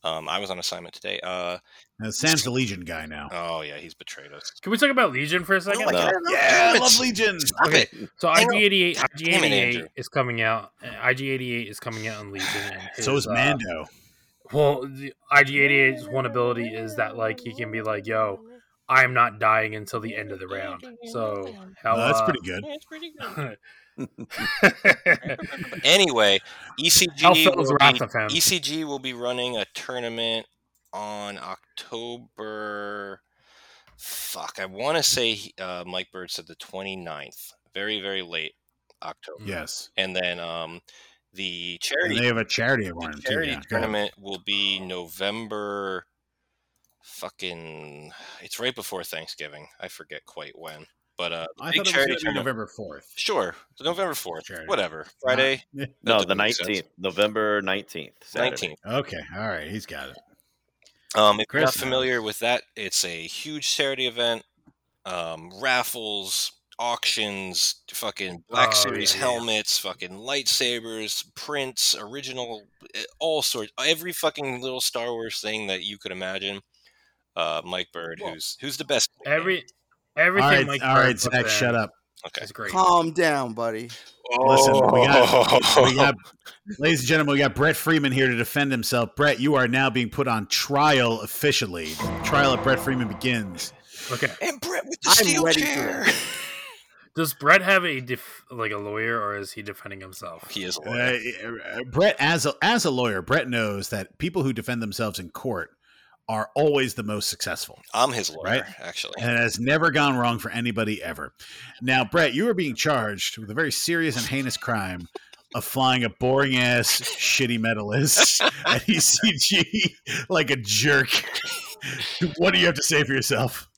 Speaker 4: Um, I was on assignment today. Uh,
Speaker 2: Uh, Sam's the Legion guy now.
Speaker 4: oh yeah, he's betrayed us.
Speaker 5: Can we talk about Legion for a second?
Speaker 4: Oh,
Speaker 3: No.
Speaker 4: can't.
Speaker 2: Yeah, I love. Legion.
Speaker 4: Stop
Speaker 5: Okay.
Speaker 4: it.
Speaker 5: So IG88,
Speaker 4: God damn it, Andrew.
Speaker 5: IG88 is coming out. uh, IG88 is coming out in Legion. And
Speaker 2: So
Speaker 5: his,
Speaker 2: is
Speaker 5: uh,
Speaker 2: Mando.
Speaker 5: well, the IG88's one ability is that like he can be like, "Yo, I'm not dying until the end of the round." So how
Speaker 2: Oh, that's
Speaker 5: uh,
Speaker 2: pretty good.
Speaker 4: Yeah, it's pretty good. Anyway, ECG
Speaker 5: Phil's
Speaker 4: will,
Speaker 5: wrath
Speaker 4: be,
Speaker 5: of him.
Speaker 4: ECG will be running a tournament on October. Fuck, I want to say uh, Mike Bird said the 29th. Very, very late October.
Speaker 2: Yes,
Speaker 4: And then um, the
Speaker 2: and
Speaker 4: charity
Speaker 2: they have a charity
Speaker 4: the
Speaker 2: one too.
Speaker 4: charity
Speaker 2: Yeah,
Speaker 4: tournament will be November. Fucking, it's right before Thanksgiving. I forget quite when, but uh,
Speaker 2: I
Speaker 4: big
Speaker 2: thought it was
Speaker 4: charity
Speaker 2: gonna be
Speaker 4: tournament.
Speaker 2: November fourth.
Speaker 4: Sure, the November fourth,
Speaker 2: Charity.
Speaker 4: whatever, Friday,
Speaker 3: No, the
Speaker 4: make sense.
Speaker 3: nineteenth, November nineteenth,
Speaker 4: nineteenth.
Speaker 2: Okay, all right, he's got it.
Speaker 4: Um, if you're not familiar with that, it's a huge charity event. Um, raffles, auctions, fucking Black
Speaker 5: Oh,
Speaker 4: Series
Speaker 5: yeah, yeah.
Speaker 4: helmets, fucking lightsabers, prints, original, eh, all sorts, every fucking little Star Wars thing that you could imagine. Uh, Mike Bird,
Speaker 5: Well,
Speaker 4: who's who's the best? in the game.
Speaker 5: every everything
Speaker 2: right,
Speaker 5: Mike
Speaker 2: all
Speaker 5: Bird
Speaker 2: right, Zach,
Speaker 5: in
Speaker 2: shut up.
Speaker 4: Okay.
Speaker 5: is great.
Speaker 1: Calm down, buddy.
Speaker 2: Listen, we got, we
Speaker 4: Oh.
Speaker 2: got, ladies and gentlemen, we got Brett Freeman here to defend himself. Brett, you are now being put on trial officially. The trial of Brett Freeman begins.
Speaker 5: Okay,
Speaker 4: and Brett with the
Speaker 1: I'm
Speaker 4: steel
Speaker 1: ready for
Speaker 4: chair.
Speaker 5: does Brett have a def- like a lawyer, or is he defending himself?
Speaker 4: He is a
Speaker 2: Uh,
Speaker 4: lawyer.
Speaker 2: uh, Brett, as a, as a lawyer, Brett knows that people who defend themselves in court are always the most successful.
Speaker 4: I'm his lawyer,
Speaker 2: right.
Speaker 4: actually.
Speaker 2: and it has never gone wrong for anybody ever. Now, Brett, you are being charged with a very serious and heinous crime of flying a boring ass shitty meta list at ECG like a jerk. what do you have to say for yourself?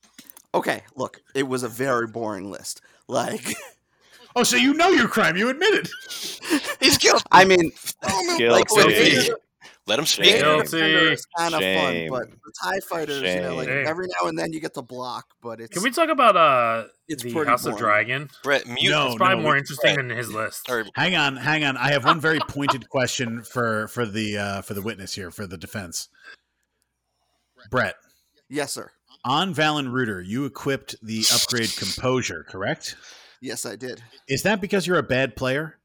Speaker 1: Okay, look, it was a very boring list. Like,
Speaker 2: Oh, so you know your crime? You admit it.
Speaker 4: He's guilty.
Speaker 1: I mean, like
Speaker 3: Guilty.
Speaker 4: Let him speak.
Speaker 1: Vader
Speaker 5: Guilty.
Speaker 1: Kind of fun, but the Tie Fighters, you know, like
Speaker 5: Shame.
Speaker 1: every now and then you get to block, but it's
Speaker 5: Can we talk about uh
Speaker 1: It's
Speaker 5: the
Speaker 1: pretty
Speaker 5: House of. Dragon?
Speaker 4: Brett, mute.
Speaker 2: No,
Speaker 5: It's probably
Speaker 2: no,
Speaker 5: more
Speaker 2: we-
Speaker 5: interesting
Speaker 4: Brett.
Speaker 5: than his list.
Speaker 2: Hang on, hang on. I have one very pointed question for for the uh, for the witness here for the defense. Brett,
Speaker 1: yes, sir.
Speaker 2: on Valen Rudor, you equipped the upgrade Composure, correct?
Speaker 1: Yes, I did.
Speaker 2: Is that because you're a bad player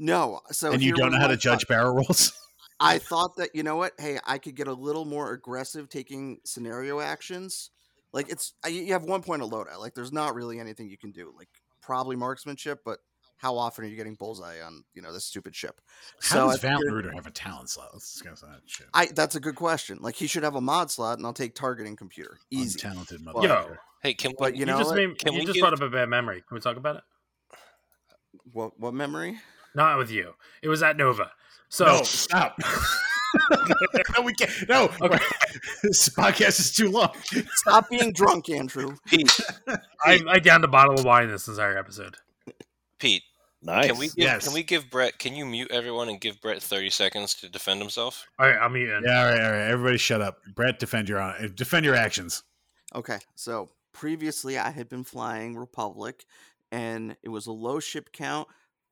Speaker 1: No, so
Speaker 2: and you don't know how to judge
Speaker 1: thought.
Speaker 2: barrel rolls?
Speaker 1: I thought that you know what? Hey, I could get a little more aggressive taking scenario actions. Like it's I- you have one point of loadout. Like there's not really anything you can do. Like probably marksmanship, but how often are you getting bullseye on you know this stupid ship?
Speaker 2: How does
Speaker 1: I
Speaker 2: Valen
Speaker 1: figured-
Speaker 2: have a talent slot? Let's discuss that shit.
Speaker 1: I that's a good question. Like he should have a mod slot, and I'll take targeting computer. Easy.
Speaker 2: talented Untalented
Speaker 1: Yo.
Speaker 2: motherfucker.
Speaker 4: hey, can
Speaker 1: But
Speaker 4: we?
Speaker 1: you
Speaker 5: You,
Speaker 1: know
Speaker 5: just
Speaker 1: what?
Speaker 5: made,
Speaker 4: Can
Speaker 5: you
Speaker 4: we
Speaker 5: just
Speaker 4: give-
Speaker 5: brought up a bad memory. Can we talk about it?
Speaker 1: What what memory?
Speaker 5: Not with you. It was at Nova. So
Speaker 2: no, stop. no, we can't. No,
Speaker 5: Okay.
Speaker 2: this podcast is too long.
Speaker 1: Stop being drunk, Andrew.
Speaker 4: Pete,
Speaker 5: I, I downed a bottle of wine this entire episode.
Speaker 4: Pete,
Speaker 3: Nice.
Speaker 4: can we give,
Speaker 2: Yes.
Speaker 4: can we give Brett? Can you mute everyone and give Brett thirty seconds to defend himself?
Speaker 5: All right, I'm eating.
Speaker 2: Yeah, all right, all right. Everybody, shut up. Brett, defend your hon- defend your actions.
Speaker 1: Okay, so previously I had been flying Republic, and it was a low ship count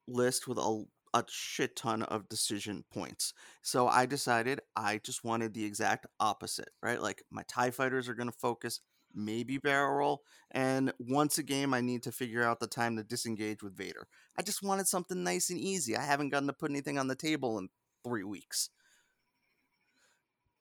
Speaker 1: list with a, a shit ton of decision points. So I decided I just wanted the exact opposite, right? Like my TIE fighters are going to focus, maybe barrel roll, and once a game I need to figure out the time to disengage with Vader. I just wanted something nice and easy. I haven't gotten to put anything on the table in three weeks.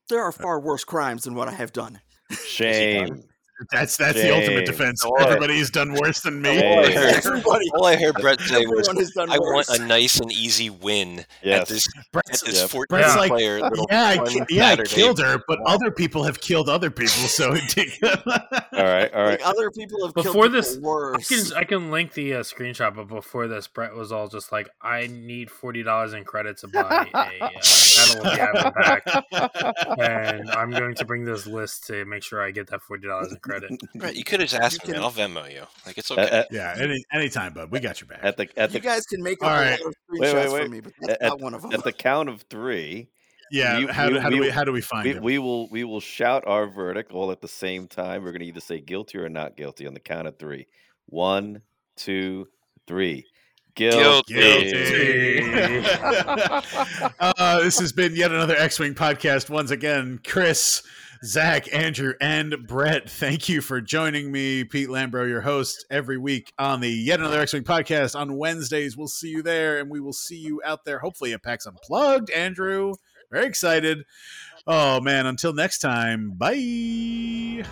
Speaker 1: There are far worse crimes than what I have done.
Speaker 3: Shame.
Speaker 2: That's that's the ultimate defense.
Speaker 4: Boy.
Speaker 2: Everybody's done worse than me.
Speaker 4: All I heard,
Speaker 1: Everybody,
Speaker 4: all I heard Brett say was,
Speaker 1: everyone has done
Speaker 4: "I
Speaker 1: worse.
Speaker 4: want a nice and easy win at
Speaker 3: Yes.
Speaker 4: this at
Speaker 2: Brett's,
Speaker 4: this
Speaker 3: Yep.
Speaker 4: 14
Speaker 2: Brett's like,
Speaker 4: player little
Speaker 2: yeah, I,
Speaker 4: fun
Speaker 2: ki- yeah, I killed her, but other people have killed other people. So
Speaker 3: All right. All right.
Speaker 1: Like other people have
Speaker 5: Before
Speaker 1: killed
Speaker 5: this,
Speaker 1: people
Speaker 5: I
Speaker 1: worse.
Speaker 5: can I can link the uh, screenshot, but before this, Brett was all just like, "I need forty dollars in credit to buy a uh, Battle of the Atom pack, and I'm going to bring this list to make sure I get that forty dollars in credit."
Speaker 4: Brett, you could have just asked
Speaker 1: You
Speaker 4: me.
Speaker 1: can-
Speaker 4: I'll Venmo you. Like it's okay.
Speaker 3: uh,
Speaker 2: yeah, any anytime, bud. We got your back.
Speaker 3: at the at
Speaker 1: you guys can make
Speaker 2: All
Speaker 1: up lot of
Speaker 3: Wait, wait, wait.
Speaker 1: for me, but that's
Speaker 3: At-
Speaker 1: not one of them.
Speaker 3: at the count of three,
Speaker 2: yeah,
Speaker 3: we-
Speaker 2: how,
Speaker 3: we-
Speaker 2: do- how do
Speaker 3: we-
Speaker 2: we how do we find
Speaker 3: we,
Speaker 2: him?
Speaker 3: we will we will shout our verdict all at the same time. We're going to either say guilty or not guilty on the count of three. One, two, three. Guilty.
Speaker 2: Guilty. uh, this has been yet another X-wing podcast. Once again, Chris, Zach, Andrew, and Brett. Thank you for joining me, Pete Lambro, your host, every week on the Yet Another X-wing podcast on Wednesdays. We'll see you there, and we will see you out there. Hopefully, at PAX Unplugged. Andrew, very excited. Oh man! Until next time, bye.